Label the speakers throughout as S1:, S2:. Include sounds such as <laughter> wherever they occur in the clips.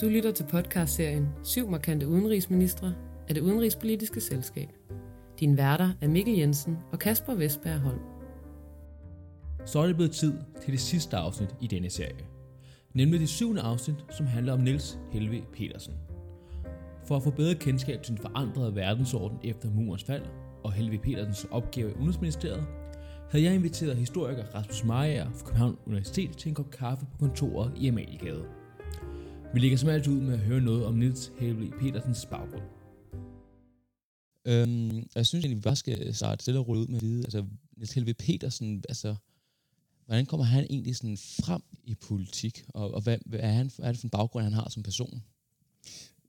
S1: Du lytter til podcastserien Syv markante udenrigsministre af det udenrigspolitiske selskab. Din værter er Mikkel Jensen og Kasper Vestberg Holm.
S2: Så er det blevet tid til det sidste afsnit i denne serie. Nemlig det syvende afsnit, som handler om Niels Helve Petersen. For at få bedre kendskab til den forandrede verdensorden efter murens fald og Helve Petersens opgave i Udenrigsministeriet, havde jeg inviteret historiker Rasmus Meyer fra København Universitet til en kop kaffe på kontoret i Amaliegade. Vi lægger som altid ud med at høre noget om Niels Helve Petersens baggrund.
S3: Øhm, jeg synes egentlig, vi bare skal starte stille og rulle ud med at vide, altså Niels Helve Petersen, altså hvordan kommer han egentlig sådan frem i politik, og, og hvad, hvad, er han, hvad er det for en baggrund, han har som person?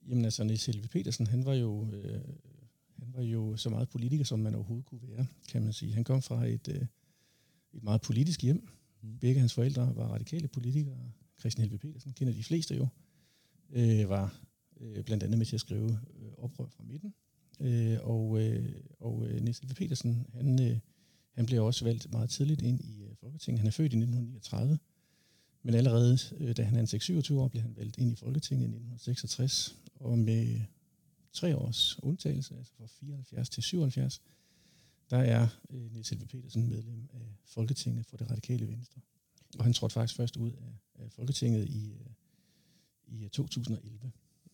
S4: Jamen altså, Niels Helve Petersen, han var jo... Øh, han var jo så meget politiker, som man overhovedet kunne være, kan man sige. Han kom fra et, øh, et meget politisk hjem. Mm. Begge hans forældre var radikale politikere. Christian Helve Petersen kender de fleste jo. Øh, var øh, blandt andet med til at skrive øh, Oprør fra midten. Øh, og øh, og øh, Niels Helve Petersen, han, øh, han blev også valgt meget tidligt ind i øh, Folketinget. Han er født i 1939. Men allerede, øh, da han er 6-27 år, blev han valgt ind i Folketinget i 1966. Og med tre års undtagelse, altså fra 74 til 77, der er øh, Niels Helve Petersen medlem af Folketinget for det radikale venstre. Og han trådte faktisk først ud af, af Folketinget i, øh, i 2011.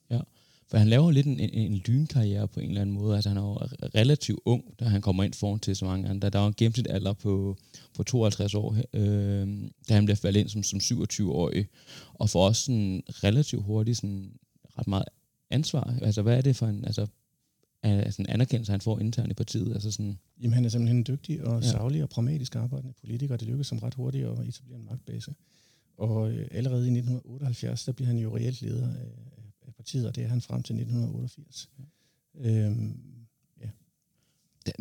S3: Ja, for han laver lidt en, en, en lynkarriere på en eller anden måde. Altså han er jo relativt ung, da han kommer ind foran til så mange andre. Der er jo en gennemsnit alder på, på 52 år, øh, da han bliver faldet ind som, som 27-årig. Og for os sådan relativt hurtigt sådan ret meget ansvar? Altså, hvad er det for en altså, altså en anerkendelse, han får internt i partiet? Altså sådan
S4: Jamen, han er simpelthen en dygtig og ja. savlig og pragmatisk arbejdende politiker. Det lykkedes som ret hurtigt at etablere en magtbase. Og øh, allerede i 1978, der bliver han jo reelt leder af, af partiet, og det er han frem til 1988. Ja. Øhm,
S3: ja.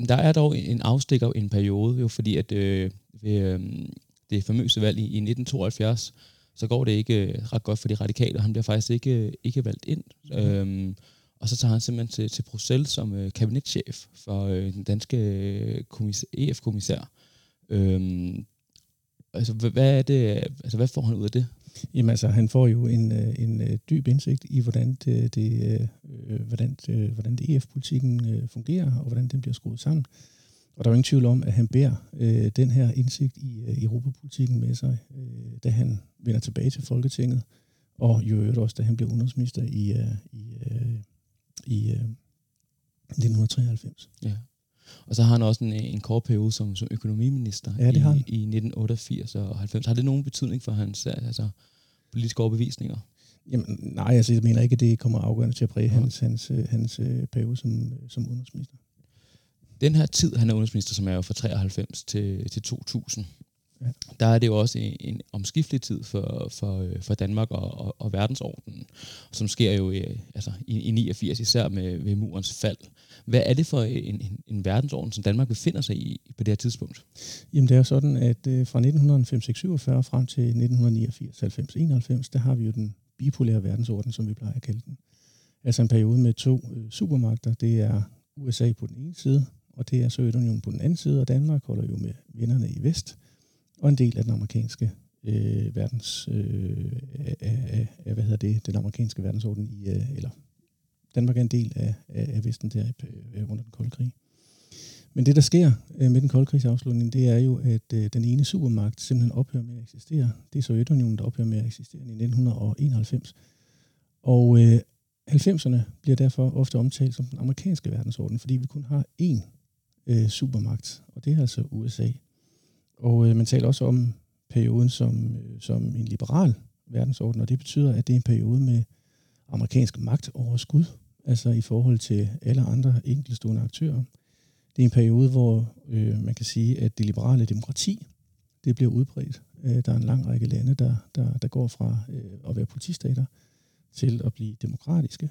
S3: Der er dog en afstikker en periode, jo, fordi at øh, ved øh, det famøse valg i, i 1972, så går det ikke øh, ret godt for de radikale, og han bliver faktisk ikke, ikke valgt ind. Mm. Øhm, og så tager han simpelthen til, til Bruxelles som øh, kabinetchef for øh, den danske øh, EF-kommissær. Øhm, altså, hvad, er det, altså, hvad får han ud af det?
S4: Jamen altså, han får jo en, øh, en dyb indsigt i, hvordan det, det, øh, hvordan det, hvordan det EF-politikken øh, fungerer, og hvordan den bliver skruet sammen. Og der er jo ingen tvivl om, at han bærer øh, den her indsigt i øh, europapolitikken med sig, øh, da han vender tilbage til Folketinget, og jo øvrigt også, da han blev udenrigsminister i, øh, i, øh, i øh, 1993.
S3: Ja. Og så har han også en, en kort periode som, som økonomiminister
S4: ja, det
S3: i, i 1988 og 90. Har det nogen betydning for hans altså, politiske overbevisninger?
S4: Jamen, nej, altså, jeg mener ikke, at det kommer afgørende til at præge ja. hans, hans, hans, hans øh, periode som, som udenrigsminister
S3: den her tid, han er udenrigsminister, som er jo fra 93 til, til 2000, ja. der er det jo også en, en omskiftelig tid for, for, øh, for Danmark og, og, og verdensordenen, som sker jo i, altså, i, i 89, især med, med murens fald. Hvad er det for en, en, en verdensorden, som Danmark befinder sig i på det her tidspunkt?
S4: Jamen det er jo sådan, at øh, fra 1945 frem til 1989-90-91, der har vi jo den bipolære verdensorden, som vi plejer at kalde den. Altså en periode med to øh, supermagter. Det er USA på den ene side, og det er Sovjetunionen på den anden side, og Danmark holder jo med vennerne i vest, og en del af den amerikanske øh, verdens, øh, af, af, hvad hedder det, den amerikanske verdensorden i, øh, eller Danmark er en del af, af, af Vesten der øh, øh, under den kolde krig. Men det, der sker øh, med den kolde krigs afslutning, det er jo, at øh, den ene supermagt simpelthen ophører med at eksistere. Det er Sovjetunionen, der ophører med at eksistere i 1991. Og øh, 90'erne bliver derfor ofte omtalt som den amerikanske verdensorden, fordi vi kun har én øh, supermagt, og det er altså USA. Og øh, man taler også om perioden som, øh, som en liberal verdensorden, og det betyder, at det er en periode med amerikansk magtoverskud, altså i forhold til alle andre enkeltstående aktører. Det er en periode, hvor øh, man kan sige, at det liberale demokrati, det bliver udbredt. Øh, der er en lang række lande, der, der, der går fra øh, at være politistater til at blive demokratiske.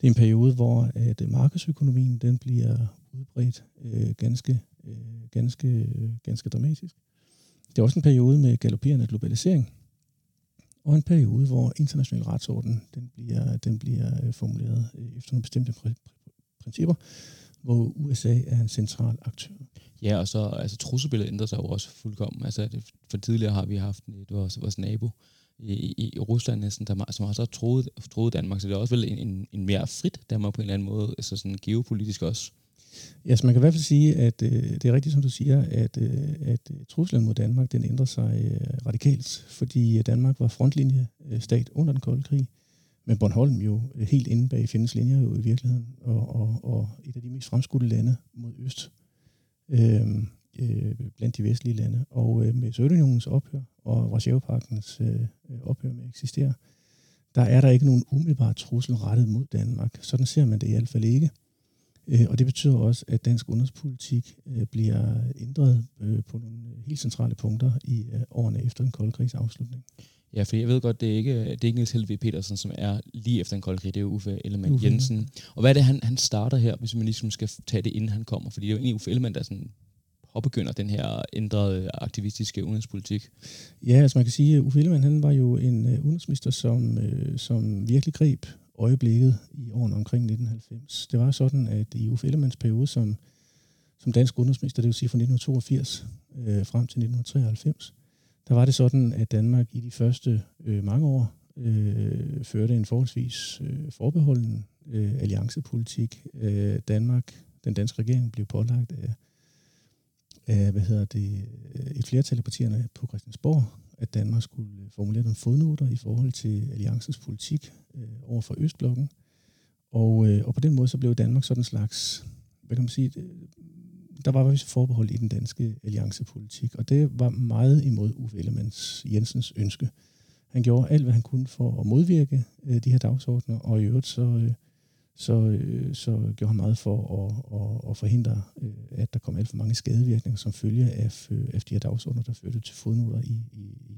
S4: Det er en periode, hvor at markedsøkonomien den bliver udbredt øh, ganske, øh, ganske, øh, ganske dramatisk. Det er også en periode med galopperende globalisering, og en periode, hvor international retsorden den bliver, den bliver øh, formuleret øh, efter nogle bestemte pr- principper, hvor USA er en central aktør.
S3: Ja, og så altså, trusselbilledet ændrer sig jo også fuldkommen. Altså, det, for tidligere har vi haft det var vores, vores nabo, i, i Rusland næsten, der, som har så troet, troet Danmark. Så det er også vel en, en, en mere frit Danmark på en eller anden måde, altså sådan geopolitisk også.
S4: Ja, så man kan i hvert fald sige, at øh, det er rigtigt, som du siger, at, øh, at øh, truslen mod Danmark, den ændrer sig øh, radikalt, fordi øh, Danmark var frontlinjestat øh, under den kolde krig, men Bornholm jo helt inde bag fjendens linjer jo i virkeligheden, og, og, og et af de mest fremskudte lande mod øst. Øh, øh, blandt de vestlige lande. Og øh, med Sovjetunionens ophør og Varsjavpakkens øh, ophør med at eksistere, der er der ikke nogen umiddelbar trussel rettet mod Danmark. Sådan ser man det i hvert fald ikke. Øh, og det betyder også, at dansk udenrigspolitik øh, bliver ændret øh, på nogle helt centrale punkter i årene efter den kolde krigs afslutning.
S3: Ja, for jeg ved godt, det er ikke, det er ikke Niels Helve Petersen, som er lige efter den kolde krig, det er jo Uffe Ellemann Uffe. Jensen. Og hvad er det, han, han starter her, hvis man ligesom skal tage det, inden han kommer? Fordi det er jo egentlig Uffe Ellemann, der sådan påbegynder den her ændrede aktivistiske udenrigspolitik?
S4: Ja, altså man kan sige, at Uffe Ellemann han var jo en udenrigsminister, som, som virkelig greb øjeblikket i årene omkring 1990. Det var sådan, at i Uffe Ellemanns periode som, som dansk udenrigsminister, det vil sige fra 1982 øh, frem til 1993, der var det sådan, at Danmark i de første øh, mange år øh, førte en forholdsvis øh, forbeholden øh, alliancepolitik. Øh, Danmark, den danske regering, blev pålagt af af hvad hedder det, øh, et flertal af partierne på Christiansborg, at Danmark skulle formulere nogle fodnoter i forhold til alliancens politik øh, over for Østblokken. Og, øh, og på den måde så blev Danmark sådan en slags, hvad kan man sige, øh, der var vist forbehold i den danske alliancepolitik, og det var meget imod Uffe Ellemanns Jensens ønske. Han gjorde alt, hvad han kunne for at modvirke øh, de her dagsordner, og i øvrigt så, øh, så, øh, så gjorde han meget for at, at, at forhindre, øh, at der kom alt for mange skadevirkninger som følge af, øh, af de her dagsordner, der førte til fodnoter i, i, i,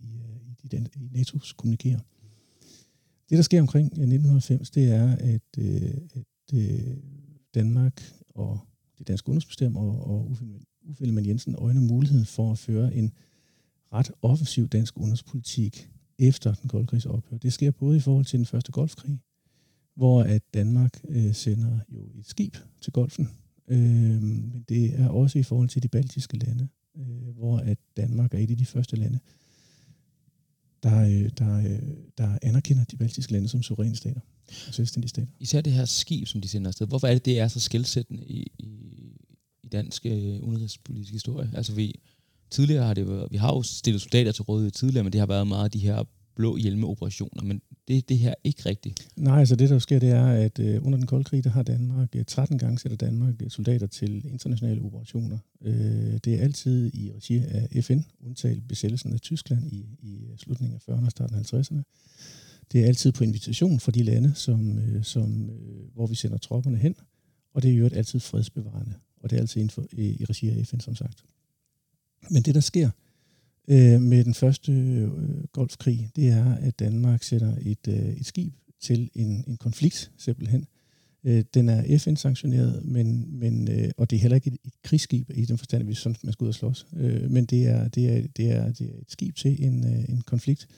S4: i, i, den, i NATO's kommunikerer. Det, der sker omkring øh, 1990, det er, at, øh, at øh, Danmark og det danske udenrigsbestem og, og Uffe Ellemann Jensen øjner muligheden for at føre en ret offensiv dansk udenrigspolitik efter den kolde krigs ophør. Det sker både i forhold til den første golfkrig, hvor at Danmark øh, sender jo et skib til golfen. Øh, men det er også i forhold til de baltiske lande, øh, hvor at Danmark er et af de første lande, der, øh, der, øh, der anerkender de baltiske lande som suveræne stater selvstændige stater.
S3: Især det her skib, som de sender afsted. Hvorfor er det, det er så skældsættende i, i, i dansk øh, udenrigspolitisk historie? Altså vi, tidligere har det været, vi har jo stillet soldater til rådighed tidligere, men det har været meget de her blå hjelmeoperationer, men det, det her ikke rigtigt.
S4: Nej, altså det der sker, det er, at øh, under den kolde krig, der har Danmark, øh, 13 gange sætter Danmark øh, soldater til internationale operationer. Øh, det er altid i regi af FN, undtaget besættelsen af Tyskland i, i øh, slutningen af 40'erne og starten af 50'erne. Det er altid på invitation fra de lande, som, øh, som, øh, hvor vi sender tropperne hen, og det er jo altid fredsbevarende, og det er altid inden for, øh, i regi af FN, som sagt. Men det, der sker, øh, med den første øh, golfkrig, det er, at Danmark sætter et, øh, et skib til en, en konflikt, simpelthen. Øh, den er FN-sanktioneret, men, men, øh, og det er heller ikke et, et krigsskib i den forstand, vi sådan, man skal ud og slås. Øh, men det er, det, er, det, er, det er et skib til en, øh, en konflikt,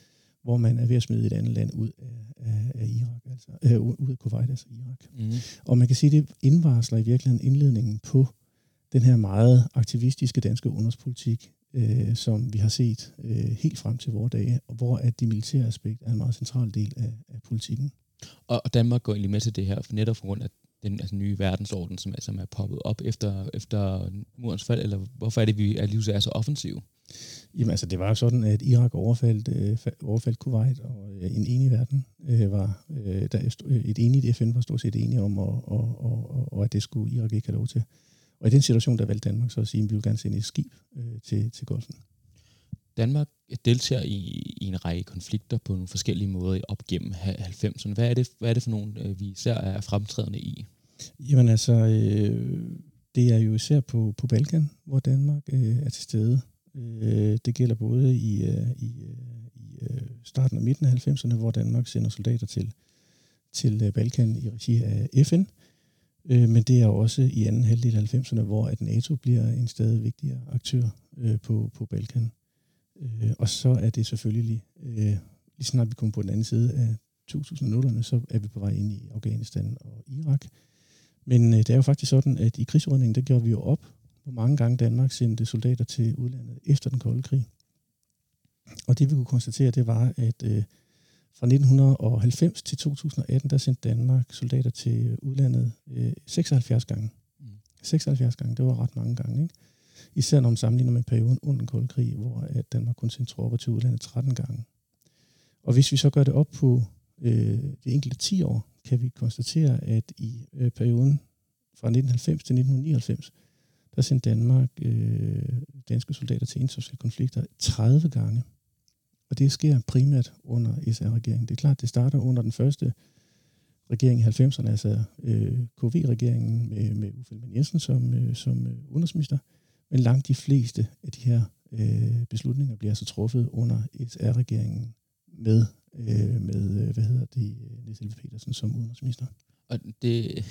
S4: hvor man er ved at smide et andet land ud af, af, af Irak, altså, øh, ud af Kuwait, altså Irak. Mm. Og man kan sige, at det indvarsler i virkeligheden indledningen på den her meget aktivistiske danske udenrigspolitik, øh, som vi har set øh, helt frem til vores dage, hvor at de militære aspekt er en meget central del af, af politikken.
S3: Og Danmark går egentlig med til det her, netop på grund af den altså, nye verdensorden, som, som er poppet op efter, efter murens fald, eller hvorfor er det, vi alligevel er så offensive?
S4: Jamen altså, det var jo sådan, at Irak overfaldt, øh, overfaldt Kuwait, og øh, en enig verden øh, var, øh, der, et enigt FN var stort set enige om, og, og, og, og at det skulle Irak ikke have lov til. Og i den situation, der valgte Danmark så at sige, at vi vil gerne sende et skib øh, til, til golfen.
S3: Danmark deltager i, i en række konflikter på nogle forskellige måder op gennem 90'erne. Hvad er det, hvad er det for nogle, øh, vi især er fremtrædende i?
S4: Jamen altså, øh, det er jo især på, på Balkan, hvor Danmark øh, er til stede. Øh, det gælder både i, øh, i, øh, i øh, starten og midten af 90'erne, hvor Danmark sender soldater til, til Balkan i regi af FN. Øh, Øh, men det er også i anden halvdel af 90'erne, hvor at NATO bliver en stadig vigtigere aktør øh, på, på Balkan. Øh, og så er det selvfølgelig, øh, lige snart vi kommer på den anden side af 2000'erne, så er vi på vej ind i Afghanistan og Irak. Men øh, det er jo faktisk sådan, at i krigsudredningen, der gjorde vi jo op, hvor mange gange Danmark sendte soldater til udlandet efter den kolde krig. Og det vi kunne konstatere, det var, at øh, fra 1990 til 2018, der sendte Danmark soldater til udlandet øh, 76 gange. Mm. 76 gange, det var ret mange gange. Ikke? Især når man sammenligner med perioden under den kolde krig, hvor at Danmark kun sendte tropper til udlandet 13 gange. Og hvis vi så gør det op på øh, de enkelte 10 år, kan vi konstatere, at i øh, perioden fra 1990 til 1999, der sendte Danmark øh, danske soldater til internationale konflikter 30 gange. Og det sker primært under SR-regeringen. Det er klart, det starter under den første regering i 90'erne, altså øh, KV-regeringen med, med Uffe Jensen som, øh, som øh, udenrigsminister. Men langt de fleste af de her øh, beslutninger bliver altså truffet under SR-regeringen med, øh, med øh, hvad hedder det, Niels Elve Petersen som udenrigsminister.
S3: Og det,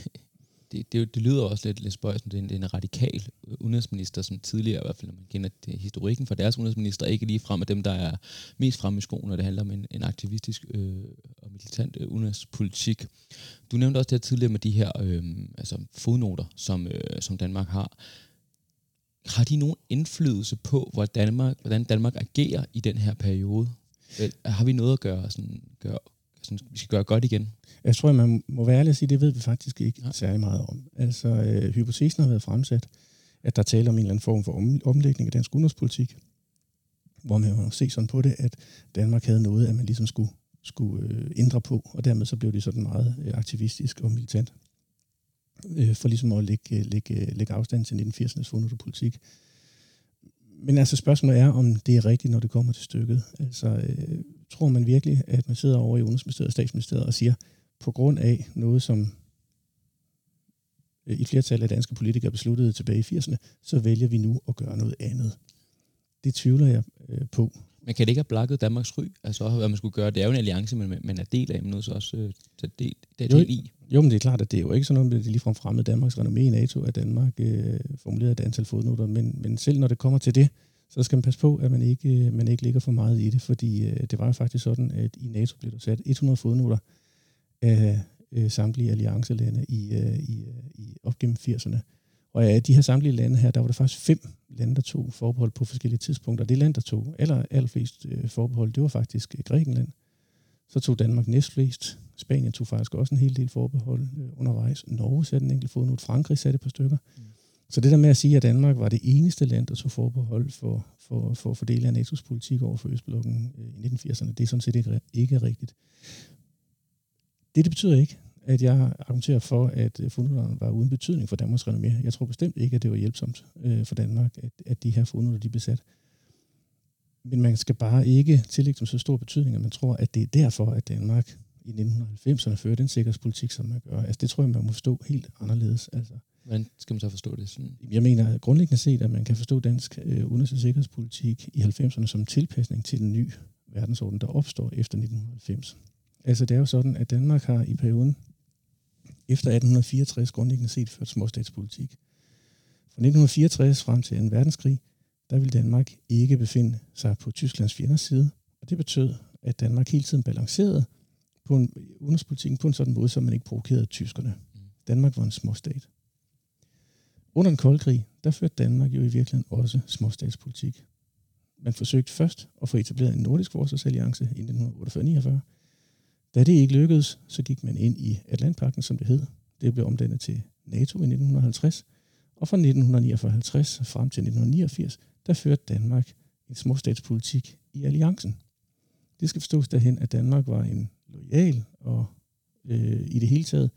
S3: det, det, det lyder også lidt, lidt spøjs, det er, en, det er en radikal udenrigsminister, som tidligere, i hvert fald når man kender det, historikken for deres udenrigsminister, ikke lige frem af dem, der er mest fremme i skoen, når det handler om en, en aktivistisk øh, og militant øh, udenrigspolitik. Du nævnte også det her tidligere med de her øh, altså fodnoter, som, øh, som Danmark har. Har de nogen indflydelse på, hvordan Danmark, hvordan Danmark agerer i den her periode? Har vi noget at gøre, sådan, gøre sådan, vi skal gøre godt igen?
S4: Jeg tror, man må være ærlig at sige, det ved vi faktisk ikke ja. særlig meget om. Altså, øh, hypotesen har været fremsat, at der taler om en eller anden form for om, omlægning af dansk udenrigspolitik, hvor man må se sådan på det, at Danmark havde noget, at man ligesom skulle, skulle øh, ændre på, og dermed så blev det sådan meget øh, aktivistisk og militant, øh, for ligesom at lægge, lægge, lægge afstand til 1980'ernes fodnotepolitik. Men altså spørgsmålet er, om det er rigtigt, når det kommer til stykket. Altså, øh, tror man virkelig, at man sidder over i Udenrigsministeriet og Statsministeriet og siger, på grund af noget, som i flertal af danske politikere besluttede tilbage i 80'erne, så vælger vi nu at gøre noget andet. Det tvivler jeg øh, på.
S3: Men kan det ikke have blakket Danmarks ry? Altså, hvad man skulle gøre? Det er jo en alliance, men man er del af, men noget så også øh, del, det er del i.
S4: Jo, men det er klart, at det er jo ikke sådan noget, at det ligefrem fremmede Danmarks renommé i NATO, at Danmark øh, formulerer et antal fodnoter, men, men selv når det kommer til det, så skal man passe på, at man ikke, øh, man ikke ligger for meget i det, fordi øh, det var jo faktisk sådan, at i NATO blev der sat 100 fodnoter af øh, samtlige alliancelande i, øh, i, øh, i op gennem 80'erne. Og af de her samtlige lande her, der var der faktisk fem lande, der tog forbehold på forskellige tidspunkter. Det land, der tog aller, allerflest øh, forbehold, det var faktisk øh, Grækenland. Så tog Danmark næstflest. Spanien tog faktisk også en hel del forbehold øh, undervejs. Norge satte en enkelt fodnote. Frankrig satte et par stykker. Mm. Så det der med at sige, at Danmark var det eneste land, der tog forbehold for, for, for fordele af NATO's politik over for Østblokken øh, i 1980'erne, det er sådan set ikke, ikke rigtigt. Det, det betyder ikke, at jeg argumenterer for, at øh, var uden betydning for Danmarks renommé. Jeg tror bestemt ikke, at det var hjælpsomt øh, for Danmark, at, at de her fodnoter de blev sat. Men man skal bare ikke tillægge dem så stor betydning, at man tror, at det er derfor, at Danmark i 1990'erne fører den sikkerhedspolitik, som man gør. Altså det tror jeg, man må forstå helt anderledes. Altså,
S3: Hvordan skal man så forstå det? Sådan?
S4: Jeg mener grundlæggende set, at man kan forstå dansk øh, udenrigs- og sikkerhedspolitik i 90'erne som tilpasning til den nye verdensorden, der opstår efter 1990. Altså det er jo sådan, at Danmark har i perioden efter 1864 grundlæggende set ført småstatspolitik. Fra 1964 frem til 2. verdenskrig, der ville Danmark ikke befinde sig på Tysklands fjenders side, og det betød, at Danmark hele tiden balancerede på en udenrigspolitikken på en sådan måde, så man ikke provokerede tyskerne. Mm. Danmark var en småstat. Under den kolde krig, der førte Danmark jo i virkeligheden også småstatspolitik. Man forsøgte først at få etableret en nordisk forsvarsalliance i 1948-49. Da det ikke lykkedes, så gik man ind i Atlantpakten, som det hed. Det blev omdannet til NATO i 1950. Og fra 1959 frem til 1989, der førte Danmark en småstatspolitik i alliancen. Det skal forstås derhen, at Danmark var en lojal og øh, i det hele taget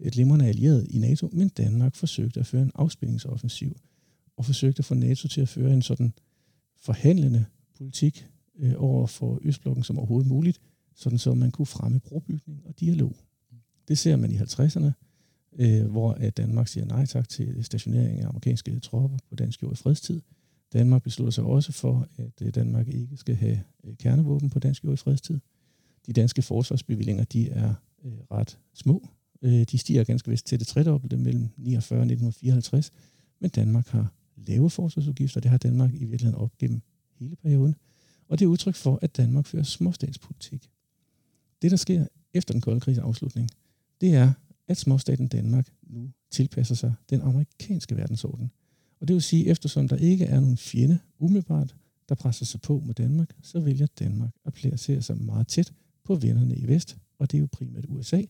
S4: et glimrende allieret i NATO, men Danmark forsøgte at føre en afspændingsoffensiv og forsøgte at få NATO til at føre en sådan forhandlende politik øh, over for Østblokken som overhovedet muligt, sådan så man kunne fremme brobygning og dialog. Det ser man i 50'erne, øh, hvor at Danmark siger nej tak til stationering af amerikanske tropper på dansk jord i fredstid. Danmark beslutter sig også for, at øh, Danmark ikke skal have øh, kernevåben på dansk jord i fredstid. De danske forsvarsbevillinger, de er øh, ret små. Øh, de stiger ganske vist til det tredobbelte mellem 49 og 1954, men Danmark har lave forsvarsudgifter, det har Danmark i virkeligheden op gennem hele perioden. Og det er udtryk for, at Danmark fører småstatspolitik. Det, der sker efter den kolde krigs afslutning, det er, at småstaten Danmark nu tilpasser sig den amerikanske verdensorden. Og det vil sige, eftersom der ikke er nogen fjende umiddelbart, der presser sig på mod Danmark, så vælger Danmark at placere sig meget tæt på vennerne i vest, og det er jo primært USA,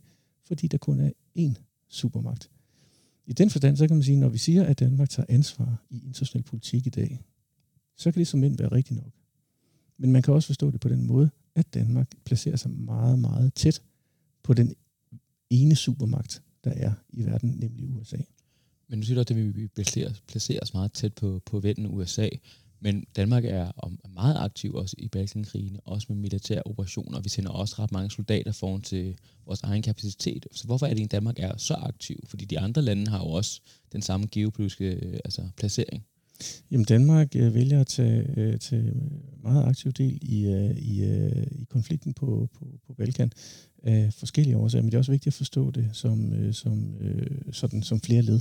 S4: fordi der kun er én supermagt. I den forstand, så kan man sige, når vi siger, at Danmark tager ansvar i international politik i dag, så kan det som være rigtigt nok. Men man kan også forstå det på den måde, at Danmark placerer sig meget, meget tæt på den ene supermagt, der er i verden, nemlig USA.
S3: Men du siger også, at vi placerer, placerer os meget tæt på, på vennen USA. Men Danmark er meget aktiv også i Balkankrigene, også med militære operationer. Vi sender også ret mange soldater foran til vores egen kapacitet. Så hvorfor er det, at Danmark er så aktiv? Fordi de andre lande har jo også den samme geopolitiske øh, altså, placering.
S4: Jamen Danmark øh, vælger at tage, øh, tage meget aktiv del i, øh, i, øh, i konflikten på, på, på Balkan af forskellige årsager, men det er også vigtigt at forstå det som, øh, som, øh, sådan, som flere led.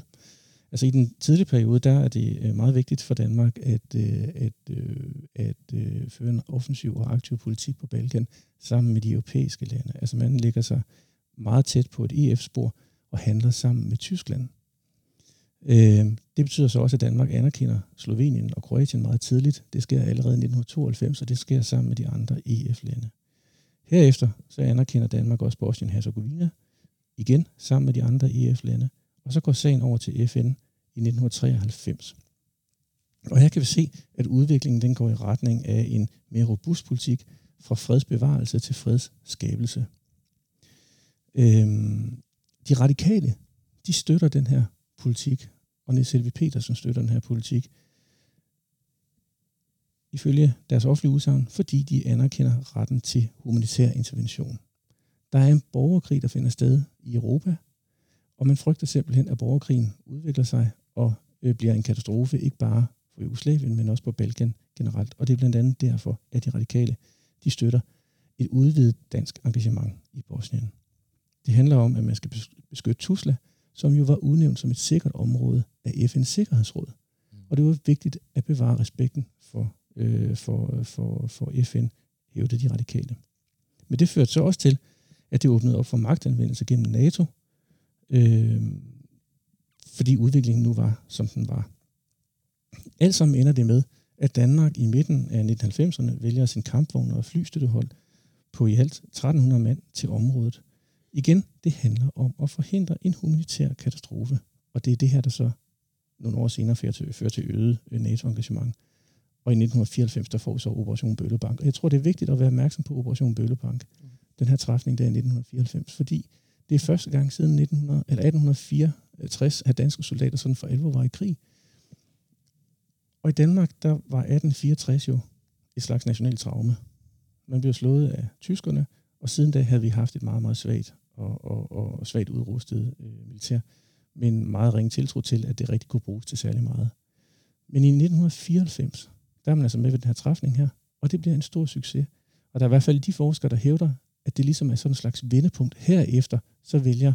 S4: Altså i den tidlige periode, der er det øh, meget vigtigt for Danmark at, øh, at, øh, at, at føre en offensiv og aktiv politik på Balkan sammen med de europæiske lande. Altså man lægger sig meget tæt på et EF-spor og handler sammen med Tyskland. Det betyder så også, at Danmark anerkender Slovenien og Kroatien meget tidligt. Det sker allerede i 1992, og det sker sammen med de andre EF-lande. Herefter så anerkender Danmark også Bosnien-Herzegovina, igen sammen med de andre EF-lande, og så går sagen over til FN i 1993. Og her kan vi se, at udviklingen den går i retning af en mere robust politik fra fredsbevarelse til fredsskabelse. Øhm, de radikale, de støtter den her politik, og Niels Helvi Petersen støtter den her politik, ifølge deres offentlige udsagn, fordi de anerkender retten til humanitær intervention. Der er en borgerkrig, der finder sted i Europa, og man frygter simpelthen, at borgerkrigen udvikler sig og øh, bliver en katastrofe, ikke bare for Jugoslavien, men også på Balkan generelt. Og det er blandt andet derfor, at de radikale de støtter et udvidet dansk engagement i Bosnien. Det handler om, at man skal beskytte Tuzla, som jo var udnævnt som et sikkert område af FN's Sikkerhedsråd. Mm. Og det var vigtigt at bevare respekten for, øh, for, for, for FN, hævde de radikale. Men det førte så også til, at det åbnede op for magtanvendelse gennem NATO, øh, fordi udviklingen nu var, som den var. Alt sammen ender det med, at Danmark i midten af 1990'erne vælger sin kampvogn og flystøttehold på i alt 1300 mand til området. Igen, det handler om at forhindre en humanitær katastrofe, og det er det her, der så nogle år senere fører til, fører til øget øh, NATO-engagement. Og i 1994, der får vi så Operation Bøllebank. Og jeg tror, det er vigtigt at være opmærksom på Operation Bøllebank, mm. den her træfning der i 1994, fordi det er første gang siden 1900, eller 1864, at danske soldater sådan for alvor var i krig. Og i Danmark, der var 1864 jo et slags nationalt traume. Man blev slået af tyskerne, og siden da havde vi haft et meget, meget svagt og, og, og svagt udrustet øh, militær, men meget ringe tiltro til, at det rigtig kunne bruges til særlig meget. Men i 1994, der er man altså med ved den her træfning her, og det bliver en stor succes. Og der er i hvert fald de forskere, der hævder, at det ligesom er sådan en slags vendepunkt. Herefter så vælger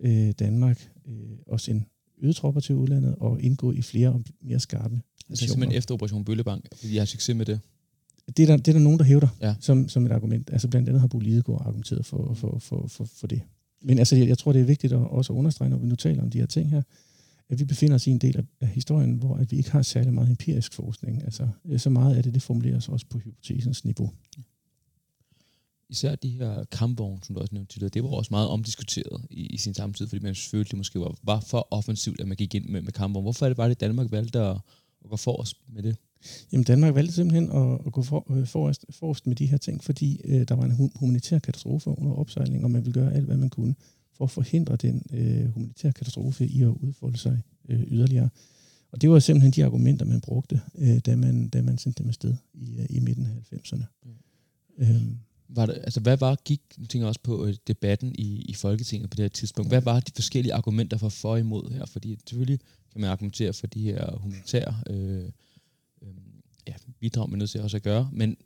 S4: øh, Danmark øh, at sende øget tropper til udlandet og indgå i flere og mere skarpe
S3: er simpelthen efter Operation Bøllebank, fordi jeg har succes med det.
S4: Det er der, det er der nogen, der hævder ja. som, som et argument. Altså blandt andet har Bo Lidegaard argumenteret for, for, for, for, for det. Men altså, jeg, jeg tror, det er vigtigt at også understrege, når vi nu taler om de her ting her, at vi befinder os i en del af, af historien, hvor at vi ikke har særlig meget empirisk forskning. Altså, så meget af det, det formuleres også på hypotesens niveau
S3: især de her kampvogne, som du også nævnte tidligere, det var også meget omdiskuteret i, i sin samtid, fordi man følte, det måske var, var for offensivt, at man gik ind med, med kampvogne. Hvorfor er det bare, at Danmark valgte at, at gå forrest med det?
S4: Jamen Danmark valgte simpelthen at, at gå for, øh, forrest, forrest med de her ting, fordi øh, der var en humanitær katastrofe under opsejling, og man ville gøre alt, hvad man kunne for at forhindre den øh, humanitære katastrofe i at udfolde sig øh, yderligere. Og det var simpelthen de argumenter, man brugte, øh, da, man, da man sendte dem afsted i, øh, i midten af 90'erne. Mm.
S3: Øhm, var det, altså, hvad var, gik nu tænker også på øh, debatten i, i Folketinget på det her tidspunkt, hvad var de forskellige argumenter for for og imod her? Fordi selvfølgelig kan man argumentere for de her humanitære øh, øh, ja, bidrag, man er nødt til også at gøre, men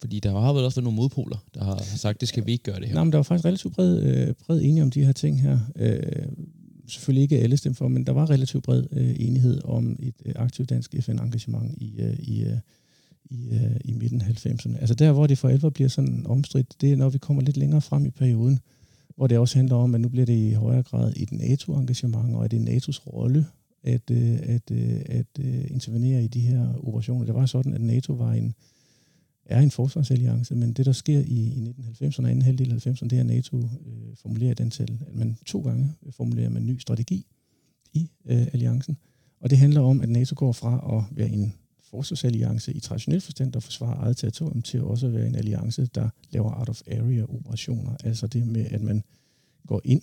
S3: fordi der har vel også været nogle modpoler, der har sagt, det skal vi ikke gøre det her.
S4: Nej, men der var faktisk relativt bred, øh, bred enighed om de her ting her. Øh, selvfølgelig ikke alle stemte for, men der var relativt bred øh, enighed om et øh, aktivt dansk FN-engagement i, øh, i, øh, i, øh, i midten af 90'erne. Altså der, hvor det for alvor bliver sådan omstridt, det er, når vi kommer lidt længere frem i perioden, hvor det også handler om, at nu bliver det i højere grad et NATO-engagement, og at det NATO's rolle at, øh, at, øh, at øh, intervenere i de her operationer. Det var sådan, at NATO var en, er en forsvarsalliance, men det, der sker i, i 1990'erne og anden halvdel af 90'erne, det er, at NATO øh, formulerer den til, at man to gange formulerer man en ny strategi i øh, alliancen, og det handler om, at NATO går fra at være en forsvarsalliance i traditionel forstand, der forsvarer eget territorium, til også at være en alliance, der laver out-of-area-operationer. Altså det med, at man går ind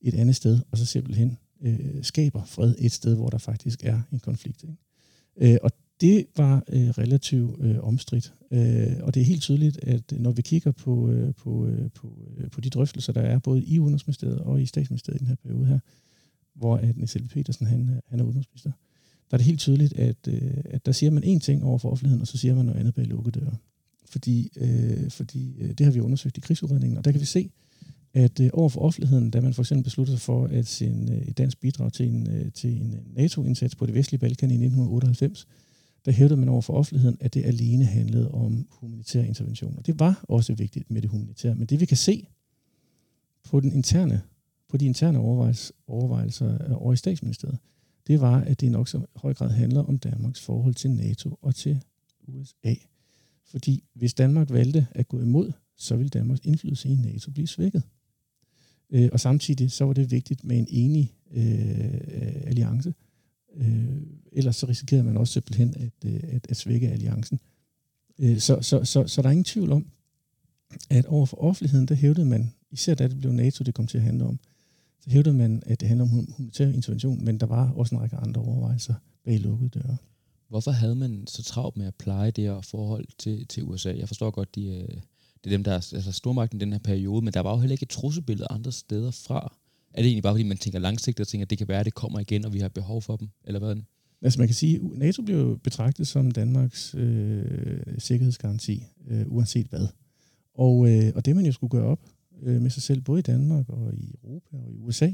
S4: et andet sted, og så simpelthen øh, skaber fred et sted, hvor der faktisk er en konflikt. Ikke? Øh, og det var øh, relativt øh, omstridt, øh, og det er helt tydeligt, at når vi kigger på, øh, på, øh, på, øh, på de drøftelser, der er både i Udenrigsministeriet og i Statsministeriet i den her periode her, hvor at Niels Petersen han, han er udenrigsminister, der er det helt tydeligt, at, øh, at der siger man én ting over for offentligheden, og så siger man noget andet bag lukkede døre. Fordi, øh, fordi øh, det har vi undersøgt i krigsudredningen, og der kan vi se, at øh, over for offentligheden, da man for eksempel besluttede sig for at sende øh, et dansk bidrag til en, øh, til en øh, NATO-indsats på det vestlige Balkan i 1998, der hævdede man over for offentligheden, at det alene handlede om humanitære interventioner. Det var også vigtigt med det humanitære, men det vi kan se på, den interne, på de interne overvejelser, overvejelser øh, over i statsministeriet, det var, at det nok så høj grad handler om Danmarks forhold til NATO og til USA. Fordi hvis Danmark valgte at gå imod, så ville Danmarks indflydelse i NATO blive svækket. Øh, og samtidig så var det vigtigt med en enig øh, alliance. Øh, ellers så risikerede man også simpelthen at, øh, at, at svække alliancen. Øh, så, så, så, så der er ingen tvivl om, at over for offentligheden, der hævdede man, især da det blev NATO, det kom til at handle om, så hævdede man, at det handler om humanitær intervention, men der var også en række andre overvejelser bag lukkede døre.
S3: Hvorfor havde man så travlt med at pleje det her forhold til, til USA? Jeg forstår godt, de, øh, det er dem, der er altså stormagten i den her periode, men der var jo heller ikke et trussebillede andre steder fra. Er det egentlig bare, fordi man tænker langsigtet og tænker, at det kan være, at det kommer igen, og vi har behov for dem, eller hvad?
S4: Altså man kan sige, at NATO blev betragtet som Danmarks øh, sikkerhedsgaranti, øh, uanset hvad. Og, øh, og det man jo skulle gøre op øh, med sig selv, både i Danmark og i Europa og i USA,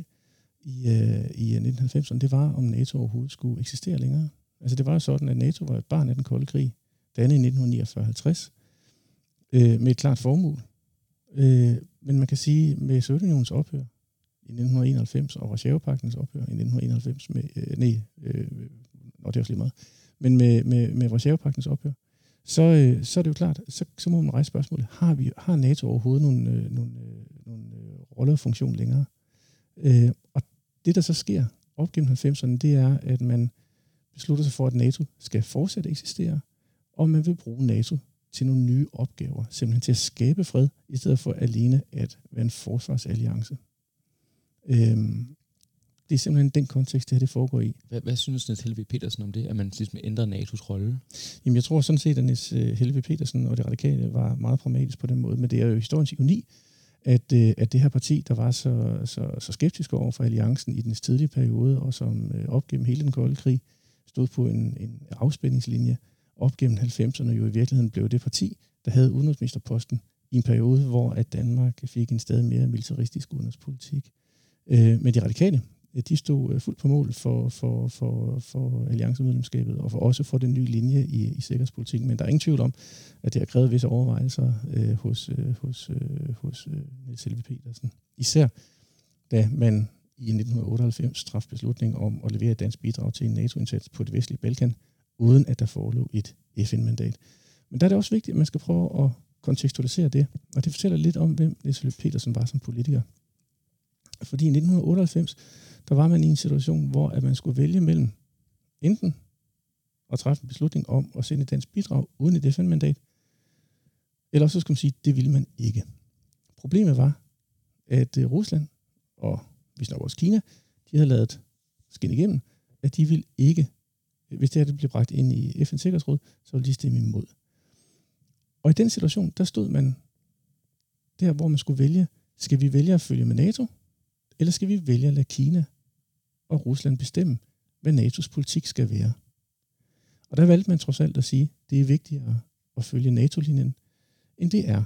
S4: i, øh, i øh, 1990'erne, det var, om NATO overhovedet skulle eksistere længere. Altså det var sådan, at NATO var et barn af den kolde krig, dannet i 1949-50, øh, med et klart formål. Øh, men man kan sige, med Sovjetunionens ophør i 1991 og Varsjavepagtens ophør i 1991, med, øh, nej, øh, nå, det er også lige meget, men med, med, med Varsjavapagtens ophør, så, øh, så er det jo klart, så, så må man rejse spørgsmålet, har, vi, har NATO overhovedet nogle, øh, nogle, øh, nogle øh, rolle og funktion længere? Øh, og det, der så sker op gennem 90'erne, det er, at man beslutter sig for, at NATO skal fortsætte at eksistere, og man vil bruge NATO til nogle nye opgaver, simpelthen til at skabe fred, i stedet for alene at være en forsvarsalliance. Øhm, det er simpelthen den kontekst, det her det foregår i.
S3: Hvad, hvad synes Niels Helve Petersen om det, at man ligesom ændrer NATO's rolle?
S4: Jamen, jeg tror sådan set, at Niels øh, Helve Petersen og det radikale var meget pragmatisk på den måde, men det er jo historiens ironi, at, øh, at det her parti, der var så, så, så skeptisk over for alliancen i den tidlige periode, og som øh, op gennem hele den kolde krig stod på en, en afspændingslinje, op gennem 90'erne jo i virkeligheden blev det parti, der havde udenrigsministerposten i en periode, hvor at Danmark fik en stadig mere militaristisk udenrigspolitik. Øh, men de radikale, Øh, de stod øh, fuldt på mål for, for, for, for alliancemedlemskabet, og for også for den nye linje i, i sikkerhedspolitikken. Men der er ingen tvivl om, at det har krævet visse overvejelser øh, hos, øh, hos, øh, hos øh, Niels Petersen. Især da man i 1998 traf beslutning om at levere et dansk bidrag til en NATO-indsats på det vestlige Balkan, uden at der forelå et FN-mandat. Men der er det også vigtigt, at man skal prøve at kontekstualisere det, og det fortæller lidt om, hvem Niels Petersen var som politiker. Fordi i 1998, der var man i en situation, hvor at man skulle vælge mellem enten at træffe en beslutning om at sende et dansk bidrag uden et FN-mandat, eller så skulle man sige, at det ville man ikke. Problemet var, at øh, Rusland og hvis nok også Kina, de havde lavet skinne igennem, at de ville ikke, hvis det her det blev bragt ind i FN's Sikkerhedsråd, så ville de stemme imod. Og i den situation, der stod man der, hvor man skulle vælge, skal vi vælge at følge med NATO, eller skal vi vælge at lade Kina og Rusland bestemme, hvad NATO's politik skal være? Og der valgte man trods alt at sige, det er vigtigere at følge NATO-linjen, end det er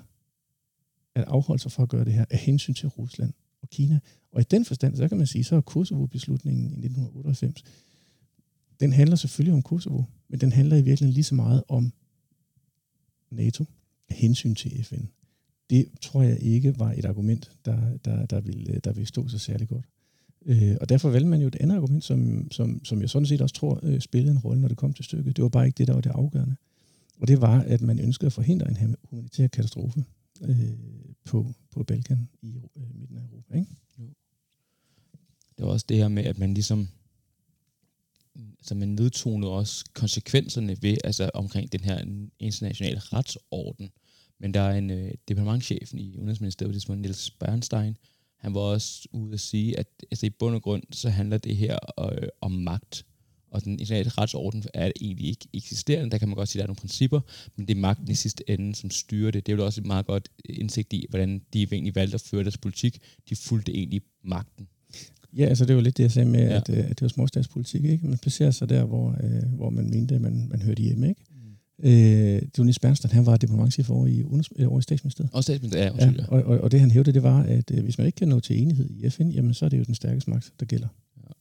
S4: at afholde sig for at gøre det her af hensyn til Rusland og Kina. Og i den forstand, så kan man sige, så er Kosovo-beslutningen i 1998, den handler selvfølgelig om Kosovo, men den handler i virkeligheden lige så meget om NATO af hensyn til FN. Det tror jeg ikke var et argument, der, der, der, ville, der ville stå så særlig godt. Øh, og derfor valgte man jo et andet argument, som, som, som jeg sådan set også tror øh, spillede en rolle, når det kom til stykket. Det var bare ikke det, der var det afgørende. Og det var, at man ønskede at forhindre en humanitær katastrofe øh, på, på Balkan i øh, midten af Europa. Ikke? Jo.
S3: Det var også det her med, at man ligesom så man nedtonede også konsekvenserne ved, altså omkring den her internationale retsorden. Men der er en øh, departementchefen i Udenrigsministeriet, som Niels Bernstein, han var også ude at sige, at altså, i bund og grund, så handler det her øh, om magt. Og den internationale retsorden er egentlig ikke eksisterende. Der kan man godt sige, at der er nogle principper, men det er magten i sidste ende, som styrer det. Det er jo også et meget godt indsigt i, hvordan de egentlig valgte at føre deres politik. De fulgte egentlig magten.
S4: Ja, altså det var lidt det, jeg sagde med, ja. at, øh, at det var småstatspolitik. Ikke? Man placerer sig der, hvor, øh, hvor man mente, at man, man hørte hjemme. Ikke? Øh, Jonas Bernstein, han var departementchef over i, over i statsministeriet.
S3: Og statsministeriet, ja, ja,
S4: og, og, og, det han hævdede, det var, at øh, hvis man ikke kan nå til enighed i FN, jamen så er det jo den stærkeste magt, der gælder.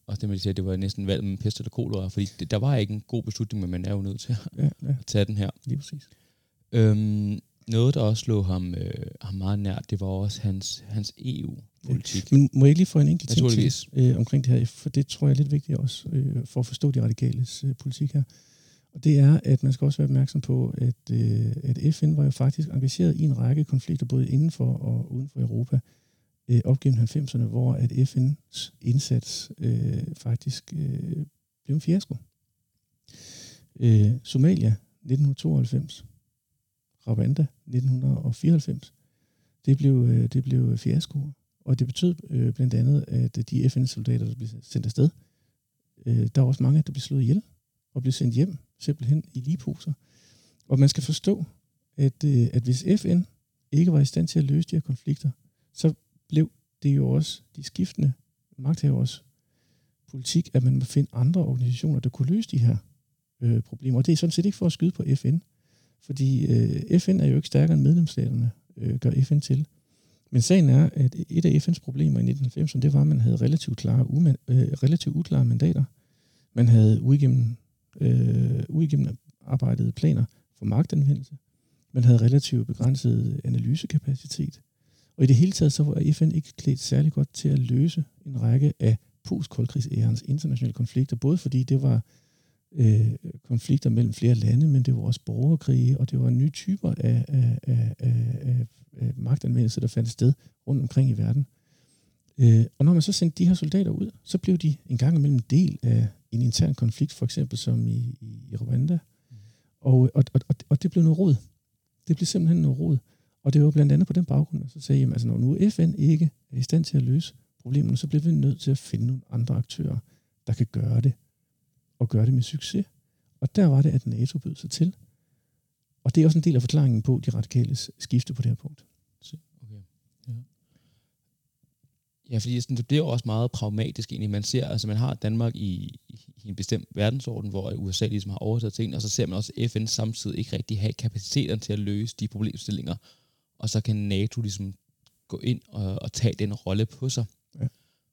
S3: Og det man sige, det var næsten valg med pest eller kolera, fordi det, der var ikke en god beslutning, men man er jo nødt til at, ja, ja. at tage den her.
S4: Lige præcis.
S3: Øhm, noget, der også lå ham, øh, ham meget nær, det var også hans, hans EU-politik.
S4: Men må jeg ikke lige få en enkelt ting til øh, omkring det her? For det tror jeg er lidt vigtigt også, øh, for at forstå de radikales øh, politik her. Og det er, at man skal også være opmærksom på, at, øh, at FN var jo faktisk engageret i en række konflikter, både inden for og uden for Europa, øh, op gennem 90'erne, hvor at FN's indsats øh, faktisk øh, blev en fiasko. Øh, Somalia 1992 Rwanda 1994. Det blev, øh, det blev fiasko, og det betød øh, blandt andet, at de FN-soldater, der blev sendt afsted, øh, der var også mange, der blev slået ihjel og blev sendt hjem, simpelthen i ligeposer. Og man skal forstå, at, øh, at hvis FN ikke var i stand til at løse de her konflikter, så blev det jo også de skiftende magthavers politik, at man må finde andre organisationer, der kunne løse de her øh, problemer. Og det er sådan set ikke for at skyde på FN. Fordi øh, FN er jo ikke stærkere end medlemsstaterne, øh, gør FN til. Men sagen er, at et af FN's problemer i 1990'erne, det var, at man havde relativt, klare, uman, øh, relativt uklare mandater. Man havde uigennem, øh, uigennemarbejdede planer for magtanvendelse. Man havde relativt begrænset analysekapacitet. Og i det hele taget så var FN ikke klædt særlig godt til at løse en række af postkoldkrigsærens internationale konflikter, både fordi det var øh, konflikter mellem flere lande, men det var også borgerkrige, og det var nye typer af, af, af, af, af magtanvendelse, der fandt sted rundt omkring i verden. Øh, og når man så sendte de her soldater ud, så blev de en gang imellem del af en intern konflikt, for eksempel som i, i Rwanda. Mm. Og, og, og, og det blev noget råd. Det blev simpelthen noget råd. Og det var blandt andet på den baggrund, at så sagde, jamen, altså, når nu FN ikke er i stand til at løse problemerne, så bliver vi nødt til at finde nogle andre aktører, der kan gøre det og gøre det med succes. Og der var det, at NATO bød sig til. Og det er også en del af forklaringen på de radikales skifte på det her punkt.
S3: Ja. Ja, fordi sådan, det bliver jo også meget pragmatisk egentlig. Man ser, altså man har Danmark i, i en bestemt verdensorden, hvor USA ligesom har overtaget ting, og så ser man også FN samtidig ikke rigtig have kapaciteten til at løse de problemstillinger. Og så kan NATO ligesom gå ind og, og tage den rolle på sig.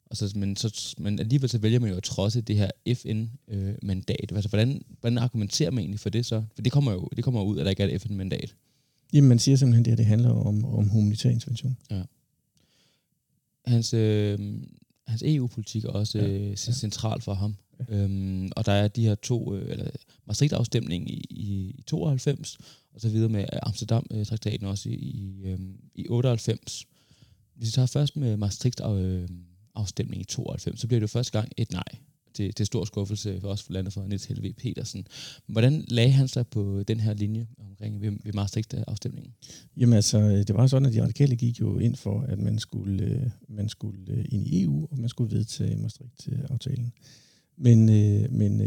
S3: Og så, men, så, men alligevel så vælger man jo at trodse det her FN-mandat. Øh, altså, hvordan, hvordan argumenterer man egentlig for det så? For det kommer jo det kommer ud, at der ikke er et FN-mandat.
S4: Jamen, man siger simpelthen, at det handler om, om humanitær intervention. Ja.
S3: Hans, øh, hans EU-politik er også ja, øh, ja. central for ham. Ja. Øhm, og der er de her to, øh, eller Maastricht-afstemning i, i, i 92, og så videre med Amsterdam-traktaten også i, i, øh, i 98. Hvis vi tager først med Maastricht øh, i 92, så blev det første gang et nej til, til stor skuffelse for os for landet for Niels Helve Petersen. Hvordan lagde han sig på den her linje omkring ved, ved Maastricht-afstemningen?
S4: Jamen altså, øh, det var sådan, at de radikale gik jo ind for, at man skulle, øh, man skulle øh, ind i EU, og man skulle vedtage Maastricht-aftalen. Men, men,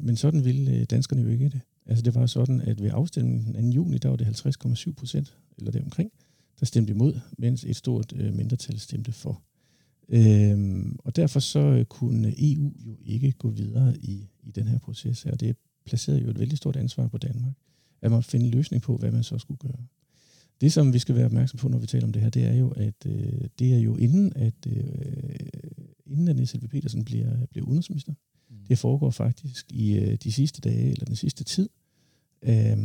S4: men sådan ville danskerne jo ikke det. Altså det var sådan, at ved afstemningen den 2. juni, der var det 50,7 procent, eller deromkring, der stemte imod, mens et stort mindretal stemte for. Øhm, og derfor så øh, kunne EU jo ikke gå videre i, i den her proces her. Det placerede jo et vældig stort ansvar på Danmark, at man finde en løsning på, hvad man så skulle gøre. Det, som vi skal være opmærksom på, når vi taler om det her, det er jo, at øh, det er jo inden, at, øh, inden at Niels Petersen bliver, bliver udenrigsminister. Mm. Det foregår faktisk i øh, de sidste dage, eller den sidste tid, øh,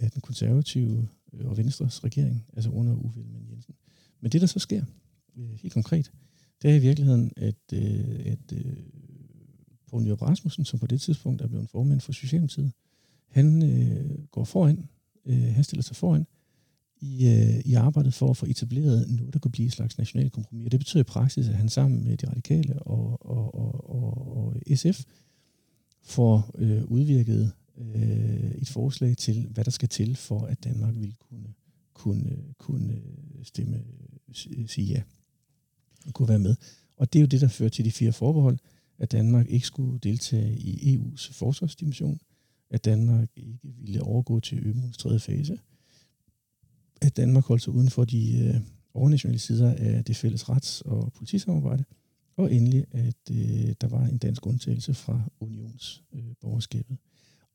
S4: af den konservative og Venstres regering, altså under Uffe Jensen. Men det, der så sker, øh, helt konkret, det er i virkeligheden, at, øh, at øh, Poul Nyrup Rasmussen, som på det tidspunkt er blevet formand for Socialdemokratiet, han øh, går foran, øh, han stiller sig foran i, øh, i arbejdet for at få etableret noget, der kunne blive et slags national kompromis. Og det betyder i praksis, at han sammen med de radikale og, og, og, og, og SF får øh, udvirket øh, et forslag til, hvad der skal til for, at Danmark vil kunne, kunne, kunne stemme, øh, sige ja kunne være med. Og det er jo det, der fører til de fire forbehold, at Danmark ikke skulle deltage i EU's forsvarsdimension, at Danmark ikke ville overgå til ømens tredje fase, at Danmark holdt sig uden for de øh, overnationale sider af det fælles rets- og politisamarbejde, og endelig, at øh, der var en dansk undtagelse fra unionsborgerskabet. Øh,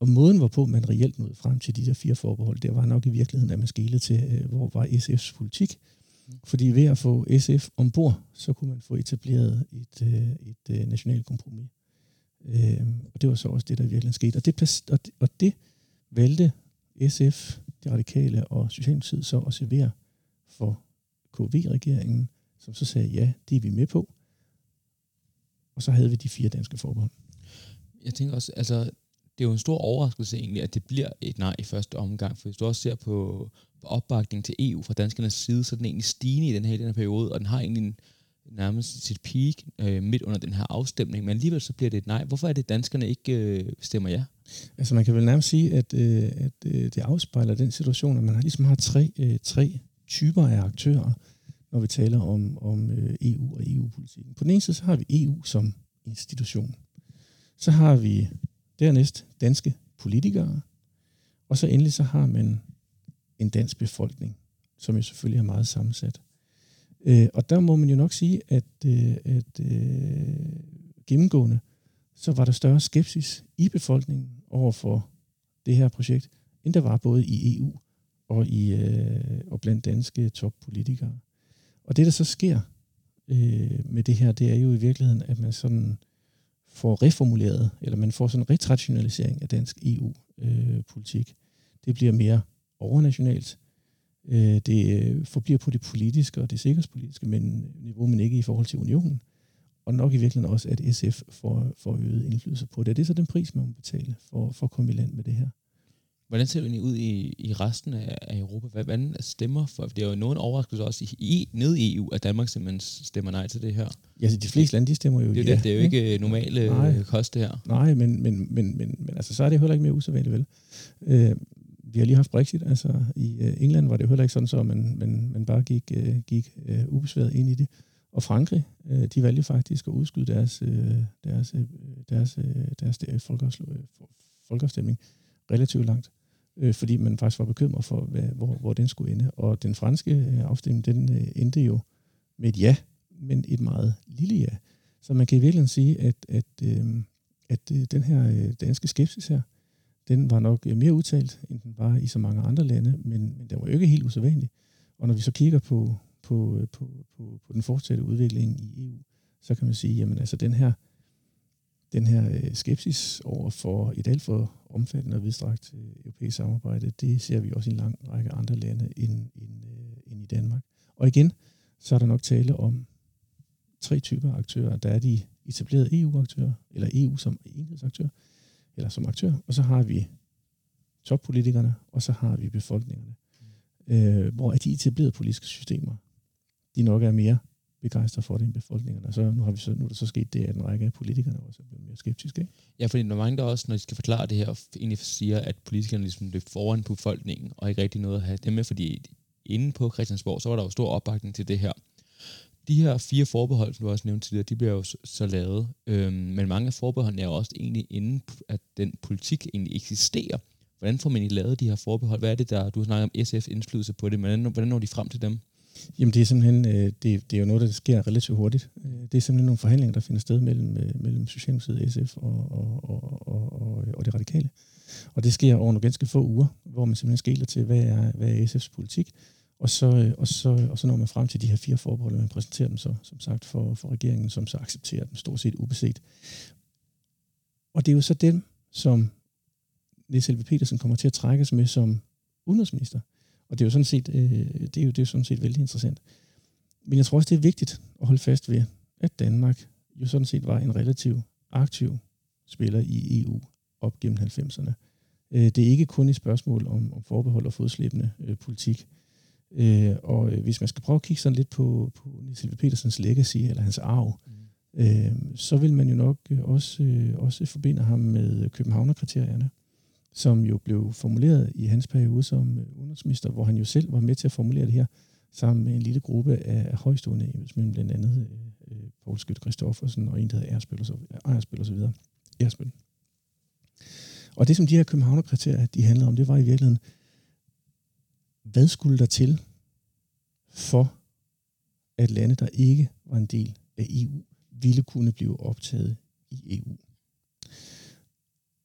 S4: og måden, hvorpå man reelt nåede frem til de der fire forbehold, det var nok i virkeligheden, at man skilede til, øh, hvor var SF's politik. Fordi ved at få SF ombord, så kunne man få etableret et, øh, et øh, nationalt kompromis. Øh, og det var så også det, der virkelig skete. Og det, og det, og det valgte SF, de radikale og Socialdemokratiet så at servere for KV-regeringen, som så sagde, ja, det er vi med på. Og så havde vi de fire danske forbehold.
S3: Jeg tænker også, altså, det er jo en stor overraskelse egentlig, at det bliver et nej i første omgang, for hvis du også ser på, opbakningen til EU fra danskernes side, så er den egentlig stigende i den her, i den her periode, og den har egentlig en, nærmest sit peak øh, midt under den her afstemning, men alligevel så bliver det et nej. Hvorfor er det, at danskerne ikke øh, stemmer ja?
S4: Altså man kan vel nærmest sige, at, øh, at øh, det afspejler den situation, at man har, ligesom har tre, øh, tre typer af aktører, når vi taler om, om øh, EU og EU-politikken. På den ene side, så har vi EU som institution. Så har vi dernæst danske politikere, og så endelig så har man en dansk befolkning, som jo selvfølgelig er meget sammensat. Øh, og der må man jo nok sige, at, øh, at øh, gennemgående, så var der større skepsis i befolkningen over for det her projekt, end der var både i EU og, i, øh, og blandt danske toppolitikere. Og det, der så sker øh, med det her, det er jo i virkeligheden, at man sådan får reformuleret, eller man får sådan en retraditionalisering af dansk EU-politik. Øh, det bliver mere overnationalt. Øh, det øh, forbliver på det politiske og det sikkerhedspolitiske men, øh, niveau, men ikke i forhold til unionen. Og nok i virkeligheden også, at SF får, får øget indflydelse på det. Det er så den pris, man må betale for, for at komme i land med det her.
S3: Hvordan ser det ud i, i resten af, af Europa? Hvordan stemmer for? Det er jo nogen overraskelse også i, i, ned i EU, at Danmark simpelthen stemmer nej til det her.
S4: Ja, så de fleste lande, de stemmer jo
S3: det,
S4: ja.
S3: Det, det er jo ikke øh, normale nej. kost, det her.
S4: Nej, men, men, men, men, men altså, så er det heller ikke mere usædvanligt, vel? Øh, vi har lige haft Brexit, altså i øh, England var det jo heller ikke sådan, så man, man, man bare gik, øh, gik øh, ubesværet ind i det. Og Frankrig, øh, de valgte faktisk at udskyde deres, øh, deres, øh, deres, øh, deres, deres folkeafstemning relativt langt øh, fordi man faktisk var bekymret for, hvad, hvor, hvor den skulle ende. Og den franske øh, afstemning, den øh, endte jo med et ja, men et meget lille ja. Så man kan i virkeligheden sige, at, at, øh, at øh, den her øh, danske skepsis her, den var nok øh, mere udtalt, end den var i så mange andre lande, men, men den var jo ikke helt usædvanlig. Og når vi så kigger på, på, øh, på, på, på den fortsatte udvikling i EU, så kan man sige, jamen altså den her den her øh, skepsis over for et alt for omfattende og vidstrakt øh, europæisk samarbejde, det ser vi også i en lang række andre lande end, end, øh, end i Danmark. Og igen, så er der nok tale om tre typer aktører. Der er de etablerede EU-aktører, eller EU som enhedsaktør, eller som aktør, og så har vi toppolitikerne, og så har vi befolkningerne. Mm. Øh, hvor de etablerede politiske systemer, de nok er mere begejstret for det i befolkningen. Og så nu har vi så, nu er der så sket det, at en række af politikerne også er blevet mere skeptiske. Ikke?
S3: Ja, fordi når mange der også, når de skal forklare det her, egentlig siger, at politikerne ligesom løb foran på befolkningen, og ikke rigtig noget at have dem med, fordi inde på Christiansborg, så var der jo stor opbakning til det her. De her fire forbehold, som du også nævnte tidligere, de bliver jo så lavet, øhm, men mange af forbeholdene er jo også egentlig inden, at den politik egentlig eksisterer. Hvordan får man egentlig lavet de her forbehold? Hvad er det, der, du snakker om SF indflydelse på det, men hvordan, hvordan når de frem til dem?
S4: Jamen det er simpelthen, øh, det, det er jo noget, der sker relativt hurtigt. Øh, det er simpelthen nogle forhandlinger, der finder sted mellem, øh, mellem Socialdemokratiet, SF og, og, og, og, og, og det radikale. Og det sker over nogle ganske få uger, hvor man simpelthen skæler til, hvad er, hvad er SF's politik. Og så, øh, og, så, og så når man frem til de her fire forbehold, og man præsenterer dem så, som sagt, for, for regeringen, som så accepterer dem stort set ubeset. Og det er jo så dem, som Niels Elve Petersen kommer til at trækkes med som udenrigsminister. Og det er jo sådan set, øh, det er jo, det er sådan set vældig interessant. Men jeg tror også, det er vigtigt at holde fast ved, at Danmark jo sådan set var en relativt aktiv spiller i EU op gennem 90'erne. Øh, det er ikke kun et spørgsmål om, om forbehold og fodslæbende øh, politik. Øh, og øh, hvis man skal prøve at kigge sådan lidt på, på Niels Helve Petersens legacy, eller hans arv, mm. øh, så vil man jo nok øh, også, øh, også forbinde ham med Københavnerkriterierne, som jo blev formuleret i hans periode som øh, udenrigsminister, hvor han jo selv var med til at formulere det her, sammen med en lille gruppe af højstående embedsmænd, blandt andet øh, øh Poul Skyt Christoffersen og en, der hedder Ejerspil og så, øh, Ejerspil og så videre. Ejerspil. Og det, som de her Københavnerkriterier, de handlede om, det var i virkeligheden, hvad skulle der til for, at lande, der ikke var en del af EU, ville kunne blive optaget i EU.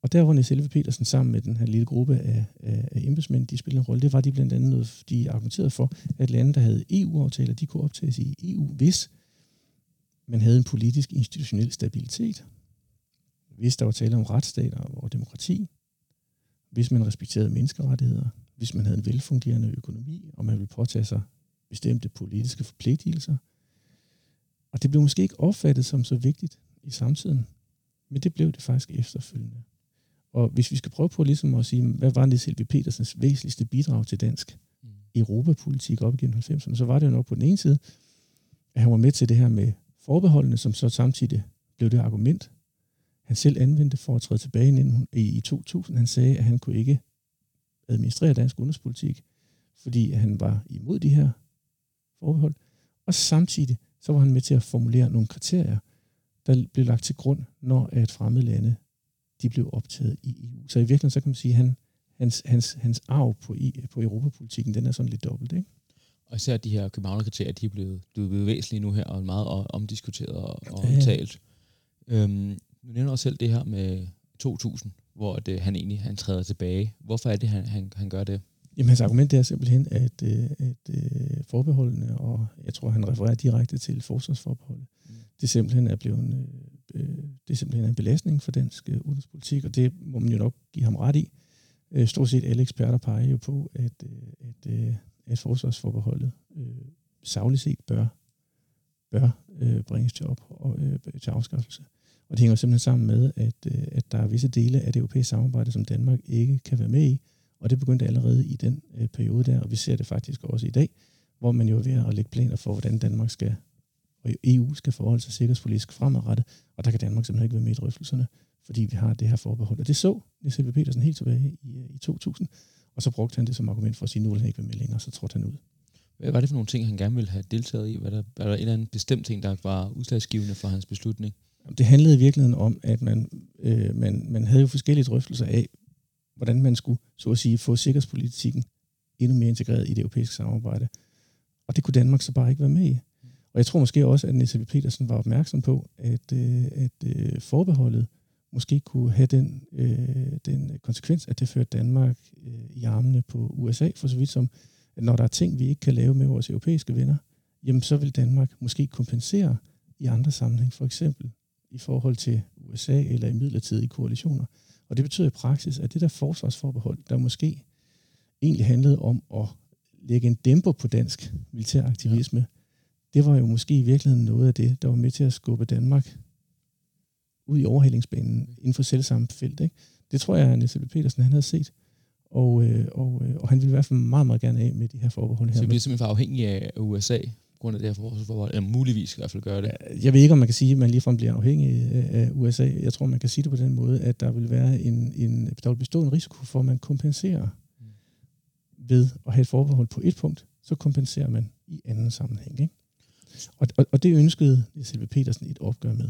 S4: Og der, hvor Niels Petersen sammen med den her lille gruppe af, af, af embedsmænd, de spillede en rolle, det var de blandt andet noget, de argumenterede for, at lande, der havde EU-aftaler, de kunne optages i EU, hvis man havde en politisk institutionel stabilitet, hvis der var tale om retsstater og demokrati, hvis man respekterede menneskerettigheder, hvis man havde en velfungerende økonomi, og man ville påtage sig bestemte politiske forpligtelser. Og det blev måske ikke opfattet som så vigtigt i samtiden, men det blev det faktisk efterfølgende. Og hvis vi skal prøve på ligesom at sige, hvad var det Silvi Petersens væsentligste bidrag til dansk mm. europapolitik op igennem 90'erne, så var det jo nok på den ene side, at han var med til det her med forbeholdene, som så samtidig blev det argument, han selv anvendte for at træde tilbage i 2000. Han sagde, at han kunne ikke administrere dansk udenrigspolitik, fordi han var imod de her forbehold. Og samtidig så var han med til at formulere nogle kriterier, der blev lagt til grund, når at fremmede lande de blev optaget i EU. Så i virkeligheden så kan man sige, at han, hans, hans, hans arv på, på europapolitikken, den er sådan lidt dobbelt. Ikke?
S3: Og især de her Københavner-kriterier, de er blevet, blevet væsentlige nu her, og meget omdiskuteret og, og omtalt. Ja. Øhm, du nævner også selv det her med 2000, hvor det, han egentlig han træder tilbage. Hvorfor er det, han, han, han gør det?
S4: Jamen, hans argument er simpelthen, at, øh, at, at øh, forbeholdene, og jeg tror, han refererer direkte til forsvarsforbeholdet, mm. det simpelthen er blevet øh, det er en belastning for dansk øh, udenrigspolitik, og det må man jo nok give ham ret i. Øh, stort set alle eksperter peger jo på, at, øh, at, at forsvarsforbeholdet øh, savligt set bør, bør øh, bringes til, op, og, øh, til afskaffelse. Og det hænger simpelthen sammen med, at, øh, at der er visse dele af det europæiske samarbejde, som Danmark ikke kan være med i, og det begyndte allerede i den øh, periode der, og vi ser det faktisk også i dag, hvor man jo er ved at lægge planer for, hvordan Danmark skal, og EU skal forholde sig sikkerhedspolitisk fremadrettet, og der kan Danmark simpelthen ikke være med i drøftelserne, fordi vi har det her forbehold. Og det så Niels Helve Petersen helt tilbage i, øh, i 2000, og så brugte han det som argument for at sige, nu vil han ikke være med længere, så trådte han ud.
S3: Hvad var det for nogle ting, han gerne ville have deltaget i? Var der, var der en eller anden bestemt ting, der var udslagsgivende for hans beslutning?
S4: Det handlede i virkeligheden om, at man, øh, man, man havde jo forskellige drøftelser af, hvordan man skulle, så at sige, få sikkerhedspolitikken endnu mere integreret i det europæiske samarbejde. Og det kunne Danmark så bare ikke være med i. Og jeg tror måske også, at Nisse Petersen var opmærksom på, at, øh, at øh, forbeholdet måske kunne have den, øh, den konsekvens, at det førte Danmark øh, i armene på USA, for så vidt som, at når der er ting, vi ikke kan lave med vores europæiske venner, jamen så vil Danmark måske kompensere i andre sammenhæng, for eksempel i forhold til USA eller i midlertidige koalitioner. Og det betyder i praksis, at det der forsvarsforbehold, der måske egentlig handlede om at lægge en dæmper på dansk militær aktivisme, ja det var jo måske i virkeligheden noget af det, der var med til at skubbe Danmark ud i overhældingsbanen inden for selvsamme felt. Ikke? Det tror jeg, at Niels Petersen han havde set. Og, øh, og, øh, og han ville i hvert fald meget, meget gerne af med de her forbehold her.
S3: Så vi bliver simpelthen for afhængige af USA grund af det her forsvarsforhold, eller muligvis i hvert fald gøre det.
S4: Jeg ved ikke, om man kan sige, at man ligefrem bliver afhængig af USA. Jeg tror, man kan sige det på den måde, at der vil være en, en der vil bestå en risiko for, at man kompenserer mm. ved at have et forbehold på et punkt, så kompenserer man i anden sammenhæng. Ikke? Og, og, og det ønskede Silve Petersen et opgør med.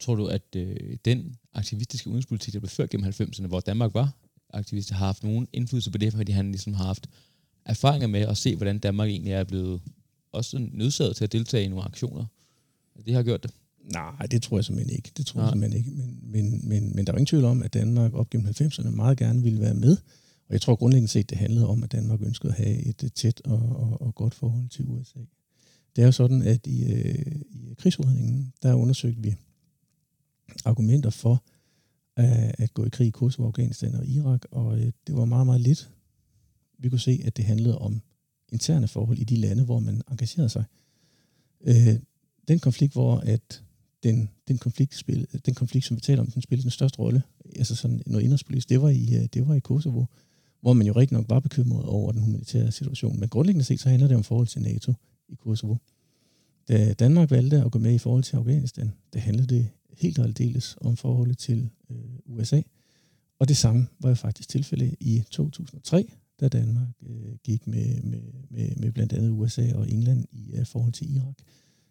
S3: Tror du, at øh, den aktivistiske udenrigspolitik, der blev ført gennem 90'erne, hvor Danmark var aktivist, har haft nogen indflydelse på det, fordi han ligesom har haft erfaringer med at se, hvordan Danmark egentlig er blevet også nødsaget til at deltage i nogle aktioner. Det har gjort det.
S4: Nej, det tror jeg simpelthen ikke. Det tror jeg simpelthen ikke. Men, men, men, men der er ingen tvivl om, at Danmark op gennem 90'erne meget gerne ville være med. Og jeg tror grundlæggende set, det handlede om, at Danmark ønskede at have et tæt og, og, og godt forhold til USA. Det er jo sådan, at i, øh, i krigsudredningen, der undersøgte vi argumenter for øh, at gå i krig i Kosovo, Afghanistan og Irak, og øh, det var meget, meget lidt. Vi kunne se, at det handlede om interne forhold i de lande, hvor man engagerede sig. Øh, den konflikt, hvor at den, den, konflikt, spil, den konflikt, som vi taler om, den spillede den største rolle, altså sådan noget indrigspolitisk, det var i, øh, det var i Kosovo, hvor man jo rigtig nok var bekymret over den humanitære situation. Men grundlæggende set, så handler det om forhold til NATO i Kosovo. Da Danmark valgte at gå med i forhold til Afghanistan, det handlede det helt og aldeles om forholdet til øh, USA. Og det samme var jo faktisk tilfældet i 2003, da Danmark øh, gik med, med, med, med blandt andet USA og England i øh, forhold til Irak.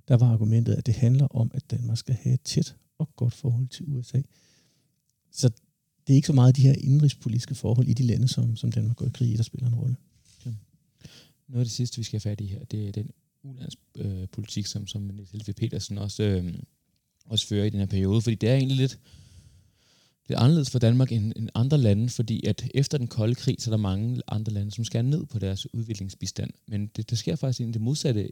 S4: Der var argumentet, at det handler om, at Danmark skal have et tæt og godt forhold til USA. Så det er ikke så meget de her indrigspolitiske forhold i de lande, som, som Danmark går i krig i, der spiller en rolle. Ja.
S3: Noget af det sidste, vi skal have fat i her, det er den ulandspolitik, øh, som, som Niels Helve Petersen også, øh, også fører i den her periode, fordi det er egentlig lidt, lidt anderledes for Danmark end, end andre lande, fordi at efter den kolde krig, så er der mange andre lande, som skærer ned på deres udviklingsbistand. Men det, det sker faktisk egentlig det modsatte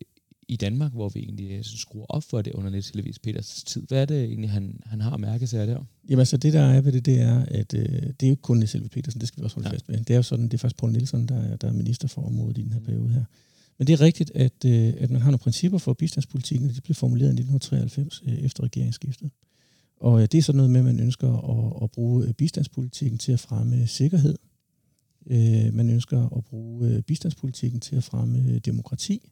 S3: i Danmark, hvor vi egentlig øh, skruer op for det under Niels Helvis Peters tid. Hvad er det egentlig, han, han har mærket sig der?
S4: Jamen altså, det der er ved det, det er, at øh, det er jo ikke kun Niels Helvis Petersen, det skal vi også holde ja. fast med. Det er jo sådan, det er faktisk Poul Nielsen, der er, der er minister for området i den her mm. periode her. Men det er rigtigt, at, øh, at man har nogle principper for bistandspolitikken, og de blev formuleret i 1993 øh, efter regeringsskiftet. Og øh, det er sådan noget med, at man ønsker at, at bruge øh, bistandspolitikken til at fremme sikkerhed. Øh, man ønsker at bruge øh, bistandspolitikken til at fremme øh, demokrati.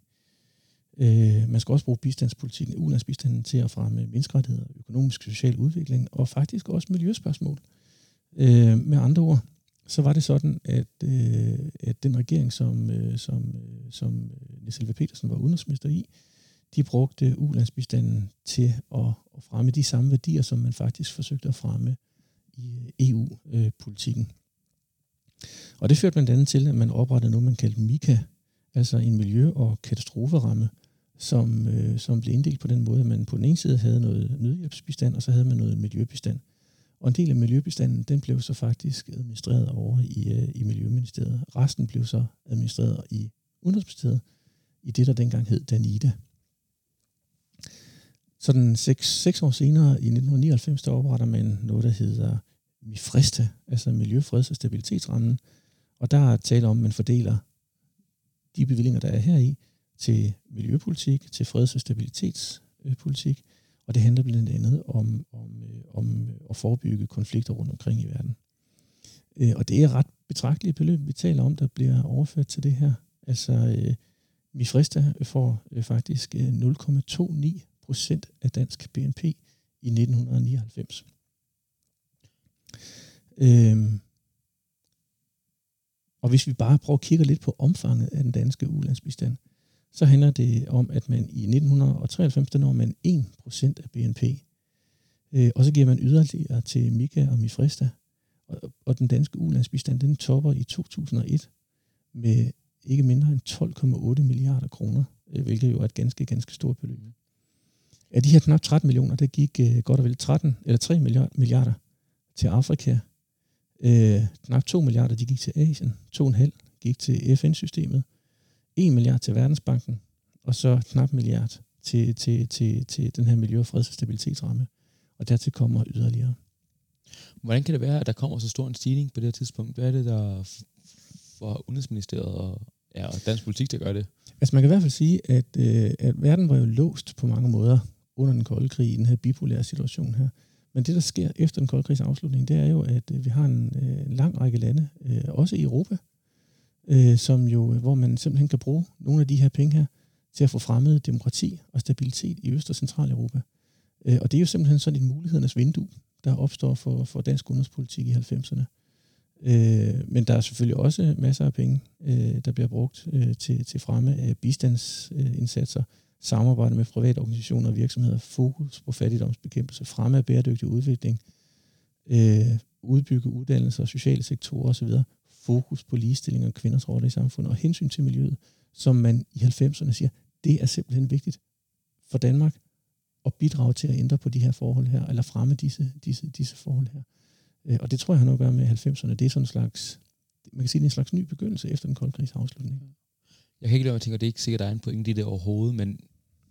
S4: Øh, man skal også bruge bistandspolitikken, ulandsbistanden til at fremme menneskerettigheder, økonomisk og social udvikling, og faktisk også miljøspørgsmål. Øh, med andre ord, så var det sådan, at, øh, at den regering, som, øh, som, øh, som øh, Niels Petersen var udenrigsminister i, de brugte ulandsbistanden til at, at fremme de samme værdier, som man faktisk forsøgte at fremme i øh, EU-politikken. Og det førte blandt andet til, at man oprettede noget, man kaldte MIKA, altså en miljø- og katastroferamme, som, øh, som blev inddelt på den måde, at man på den ene side havde noget nødhjælpsbistand, og så havde man noget miljøbistand. Og en del af miljøbestanden, den blev så faktisk administreret over i, øh, i Miljøministeriet. Resten blev så administreret i Udenrigsministeriet, i det, der dengang hed Danida. Sådan seks, seks år senere, i 1999, der opretter man noget, der hedder MIFRESTA, altså Miljøfreds- og Stabilitetsrammen. Og der er tale om, at man fordeler de bevillinger, der er her i, til miljøpolitik, til freds- og stabilitetspolitik, og det handler blandt andet om, om, øh, om øh, at forebygge konflikter rundt omkring i verden. Øh, og det er ret betragtelige beløb, vi taler om, der bliver overført til det her. Altså, øh, Mifrista får faktisk 0,29 procent af dansk BNP i 1999. Øhm, og hvis vi bare prøver at kigge lidt på omfanget af den danske ulandsbistand, så handler det om, at man i 1993, der når man 1% af BNP. Øh, og så giver man yderligere til Mika og Mifresta. Og, og den danske ulandsbistand, den topper i 2001 med ikke mindre end 12,8 milliarder kroner, øh, hvilket jo er et ganske, ganske stort beløb. Af de her knap 13 millioner, der gik øh, godt og vel 13 eller 3 milliarder til Afrika. Øh, knap 2 milliarder, de gik til Asien. 2,5 gik til FN-systemet. 1 milliard til Verdensbanken, og så knap milliard til, til, til, til den her miljø- og freds- og stabilitetsramme. Og dertil kommer yderligere.
S3: Hvordan kan det være, at der kommer så stor en stigning på det her tidspunkt? Hvad er det, der for Udenrigsministeriet og, ja, og dansk politik, der gør det?
S4: Altså man kan i hvert fald sige, at, øh, at verden var jo låst på mange måder under den kolde krig, i den her bipolære situation her. Men det, der sker efter den kolde krigs afslutning, det er jo, at øh, vi har en, øh, lang række lande, øh, også i Europa, øh, som jo, øh, hvor man simpelthen kan bruge nogle af de her penge her til at få fremmet demokrati og stabilitet i Øst- og Centraleuropa. Øh, og det er jo simpelthen sådan et mulighedernes vindue, der opstår for, for dansk udenrigspolitik i 90'erne. Øh, men der er selvfølgelig også masser af penge, øh, der bliver brugt øh, til, til fremme af bistandsindsatser, samarbejde med private organisationer og virksomheder, fokus på fattigdomsbekæmpelse, fremme af bæredygtig udvikling, øh, udbygge uddannelser og sociale sektorer osv fokus på ligestilling og kvinders rolle i samfundet og hensyn til miljøet, som man i 90'erne siger, det er simpelthen vigtigt for Danmark at bidrage til at ændre på de her forhold her, eller fremme disse, disse, disse forhold her. Øh, og det tror jeg har noget at gøre med 90'erne. Det er sådan en slags, man kan sige, det er en slags ny begyndelse efter den kolde krigs afslutning.
S3: Jeg kan ikke lade mig at tænke, at det er ikke sikkert, at der er en pointe i det overhovedet, men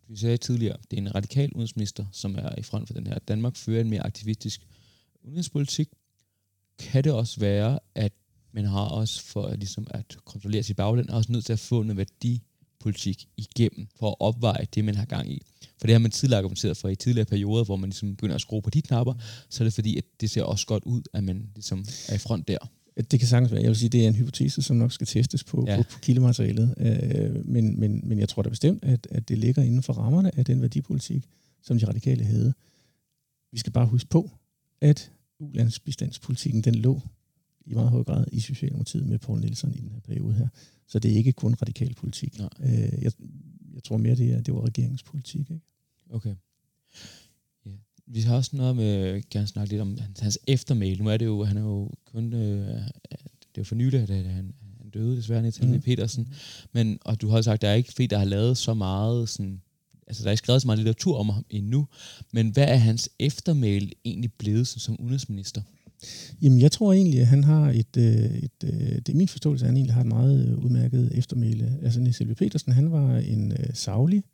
S3: vi sagde tidligere, det er en radikal udenrigsminister, som er i front for den her. Danmark fører en mere aktivistisk udenrigspolitik. Kan det også være, at men har også for at, ligesom at kontrollere sit bagland, også nødt til at få noget værdi politik igennem for at opveje det, man har gang i. For det har man tidligere argumenteret for i tidligere perioder, hvor man ligesom begynder at skrue på de knapper, så er det fordi, at det ser også godt ud, at man ligesom er i front der.
S4: Det kan sagtens være. Jeg vil sige, det er en hypotese, som nok skal testes på, ja. på, på kildematerialet. Øh, men, men, men jeg tror da bestemt, at, at det ligger inden for rammerne af den værdipolitik, som de radikale havde. Vi skal bare huske på, at ulandsbistandspolitikken, den lå i meget høj grad i Socialdemokratiet med Poul Nielsen i den her periode her. Så det er ikke kun radikal politik. Nej. Øh, jeg, jeg tror mere, det, er, det var regeringspolitik. Ikke?
S3: Okay. Ja. Vi har også noget med, gerne snakke lidt om hans, hans eftermæl. Nu er det jo, han er jo kun, øh, det er jo for nylig, at han, han døde desværre, Niels mm. Petersen. Men, og du har sagt, der er ikke fordi, der har lavet så meget sådan, altså der er ikke skrevet så meget litteratur om ham endnu, men hvad er hans eftermæl egentlig blevet som, som udenrigsminister?
S4: Jamen, jeg tror egentlig, at han har et, øh, et, et det er min forståelse, at han egentlig har et meget øh, udmærket eftermæle. Altså, Niels Petersen, han var en uh, savlig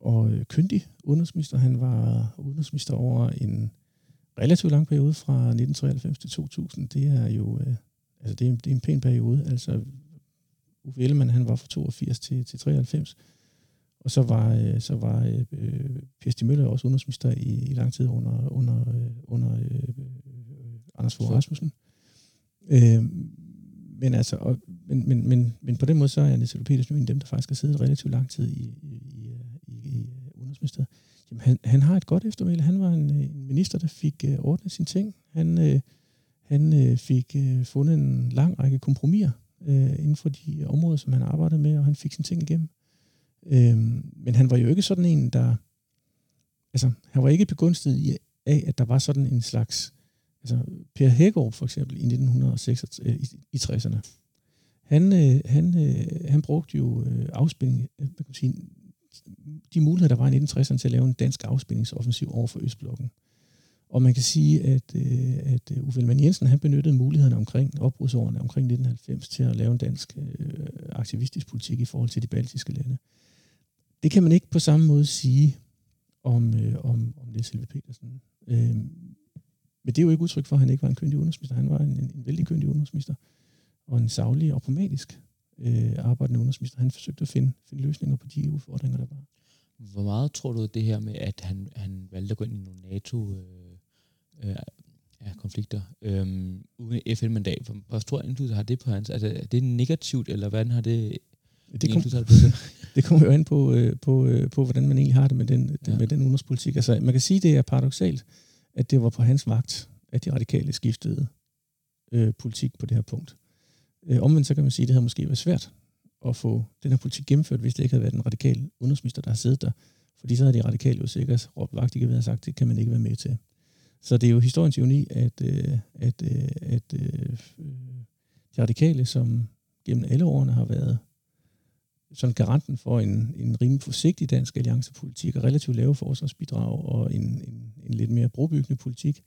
S4: og kyndig udenrigsminister. Han var udenrigsminister over en relativt lang periode fra 1993 til 2000. Det er jo, altså, det er, det er en pæn periode. Altså, Uffe Ellemann, han var fra 82 til, til 93. Og så var, øh, så var øh, Per Stig Møller også udenrigsminister i, i lang tid under, under, under øh, Anders Fogh Rasmussen. Øh, men, altså, og, men, men, men, men på den måde så er Niels Petersen jo en af dem, der faktisk har siddet relativt lang tid i, i, i, i, i Udenrigsministeriet. Jamen, han, han har et godt eftermæle. Han var en, en minister, der fik uh, ordnet sine ting. Han, uh, han uh, fik uh, fundet en lang række kompromiser uh, inden for de områder, som han arbejdede med, og han fik sine ting igennem. Uh, men han var jo ikke sådan en, der... Altså, han var ikke begunstiget af, at der var sådan en slags Altså, Per Hækkerup for eksempel i 1960 øh, i, i 60'erne, han, øh, han, øh, han brugte jo øh, afspænding, øh, kan man sige, de muligheder, der var i 1960'erne til at lave en dansk afspændingsoffensiv over for Østblokken. Og man kan sige, at, øh, at øh, Uffe Ellemann Jensen han benyttede mulighederne omkring opbrudsårene omkring 1990 til at lave en dansk øh, aktivistisk politik i forhold til de baltiske lande. Det kan man ikke på samme måde sige om, øh, om, om Niels Helve Petersen. Øh, men det er jo ikke udtryk for, at han ikke var en køndig udenrigsminister. Han var en, en, en vældig køndig udenrigsminister, og en savlig og pragmatisk øh, arbejdende udenrigsminister. Han forsøgte at finde, finde løsninger på de udfordringer, der var.
S3: Hvor meget tror du det her med, at han, han valgte at gå ind i nogle NATO... Øh, øh, ja, konflikter øh, uden FN-mandat. Hvor stor indflydelse har det på hans? Altså, er det negativt, eller hvordan har det
S4: det, kom, det, <laughs> det kommer jo an på, øh, på, øh, på, hvordan man egentlig har det med den, ja. med den udenrigspolitik. Altså, man kan sige, det er paradoxalt, at det var på hans vagt, at de radikale skiftede øh, politik på det her punkt. Øh, omvendt så kan man sige, at det havde måske været svært at få den her politik gennemført, hvis det ikke havde været den radikale udenrigsminister, der har siddet der. Fordi så havde de radikale jo sikkert råbt vagt, de kan sagt, det kan man ikke være med til. Så det er jo historiens ironi, at, øh, at, øh, at øh, de radikale, som gennem alle årene har været sådan garanten for en, en rimelig forsigtig dansk alliancepolitik og relativt lave forsvarsbidrag og en, en, en lidt mere brobyggende politik,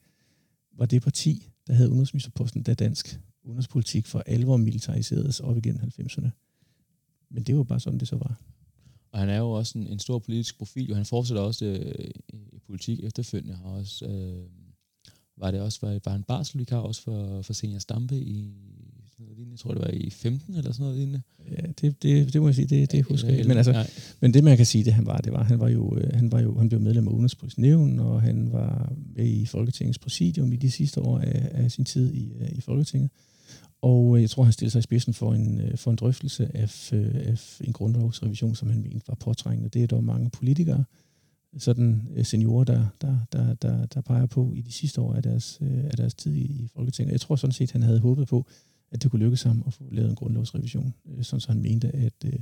S4: var det parti, der havde udenrigsministerposten, da dansk udenrigspolitik for alvor militariseredes op igennem 90'erne. Men det var bare sådan, det så var.
S3: Og han er jo også en, en stor politisk profil, og han fortsætter også øh, i politik efterfølgende. Har også, øh, var det også var, var en barselvikar også for, for Senior Stampe i noget lignende. Jeg tror, det var i 15 eller sådan noget lignende.
S4: Ja, det, det, det må jeg sige, det, det husker jeg Men, altså, men det, man kan sige, det han var, det var, han var jo, øh, han var jo, han blev medlem af Udenrigspolitisk Nævn, og han var med i Folketingets præsidium i de sidste år af, af sin tid i, øh, i Folketinget. Og øh, jeg tror, han stillede sig i spidsen for en, for en drøftelse af, af en grundlovsrevision, som han mente var påtrængende. Det er dog mange politikere, sådan seniorer, der, der, der, der, der peger på i de sidste år af deres, af deres tid i Folketinget. Jeg tror sådan set, han havde håbet på, at det kunne lykkes ham at få lavet en grundlovsrevision, øh, sådan så han mente, at, øh,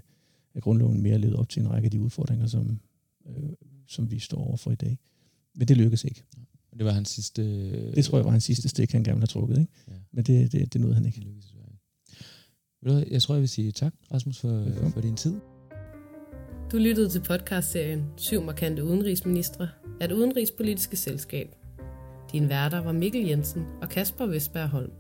S4: at grundloven mere levede op til en række af de udfordringer, som, øh, som vi står overfor i dag. Men det lykkedes ikke.
S3: Det var hans sidste...
S4: Øh, det tror jeg var hans sidste stik, han gerne ville have trukket. Ikke? Ja. Men det, det, det nåede han ikke.
S3: Det jeg tror, jeg vil sige tak, Rasmus, for, for din tid.
S1: Du lyttede til podcastserien Syv markante udenrigsministre af det udenrigspolitiske selskab. Din værter var Mikkel Jensen og Kasper Vestberg Holm.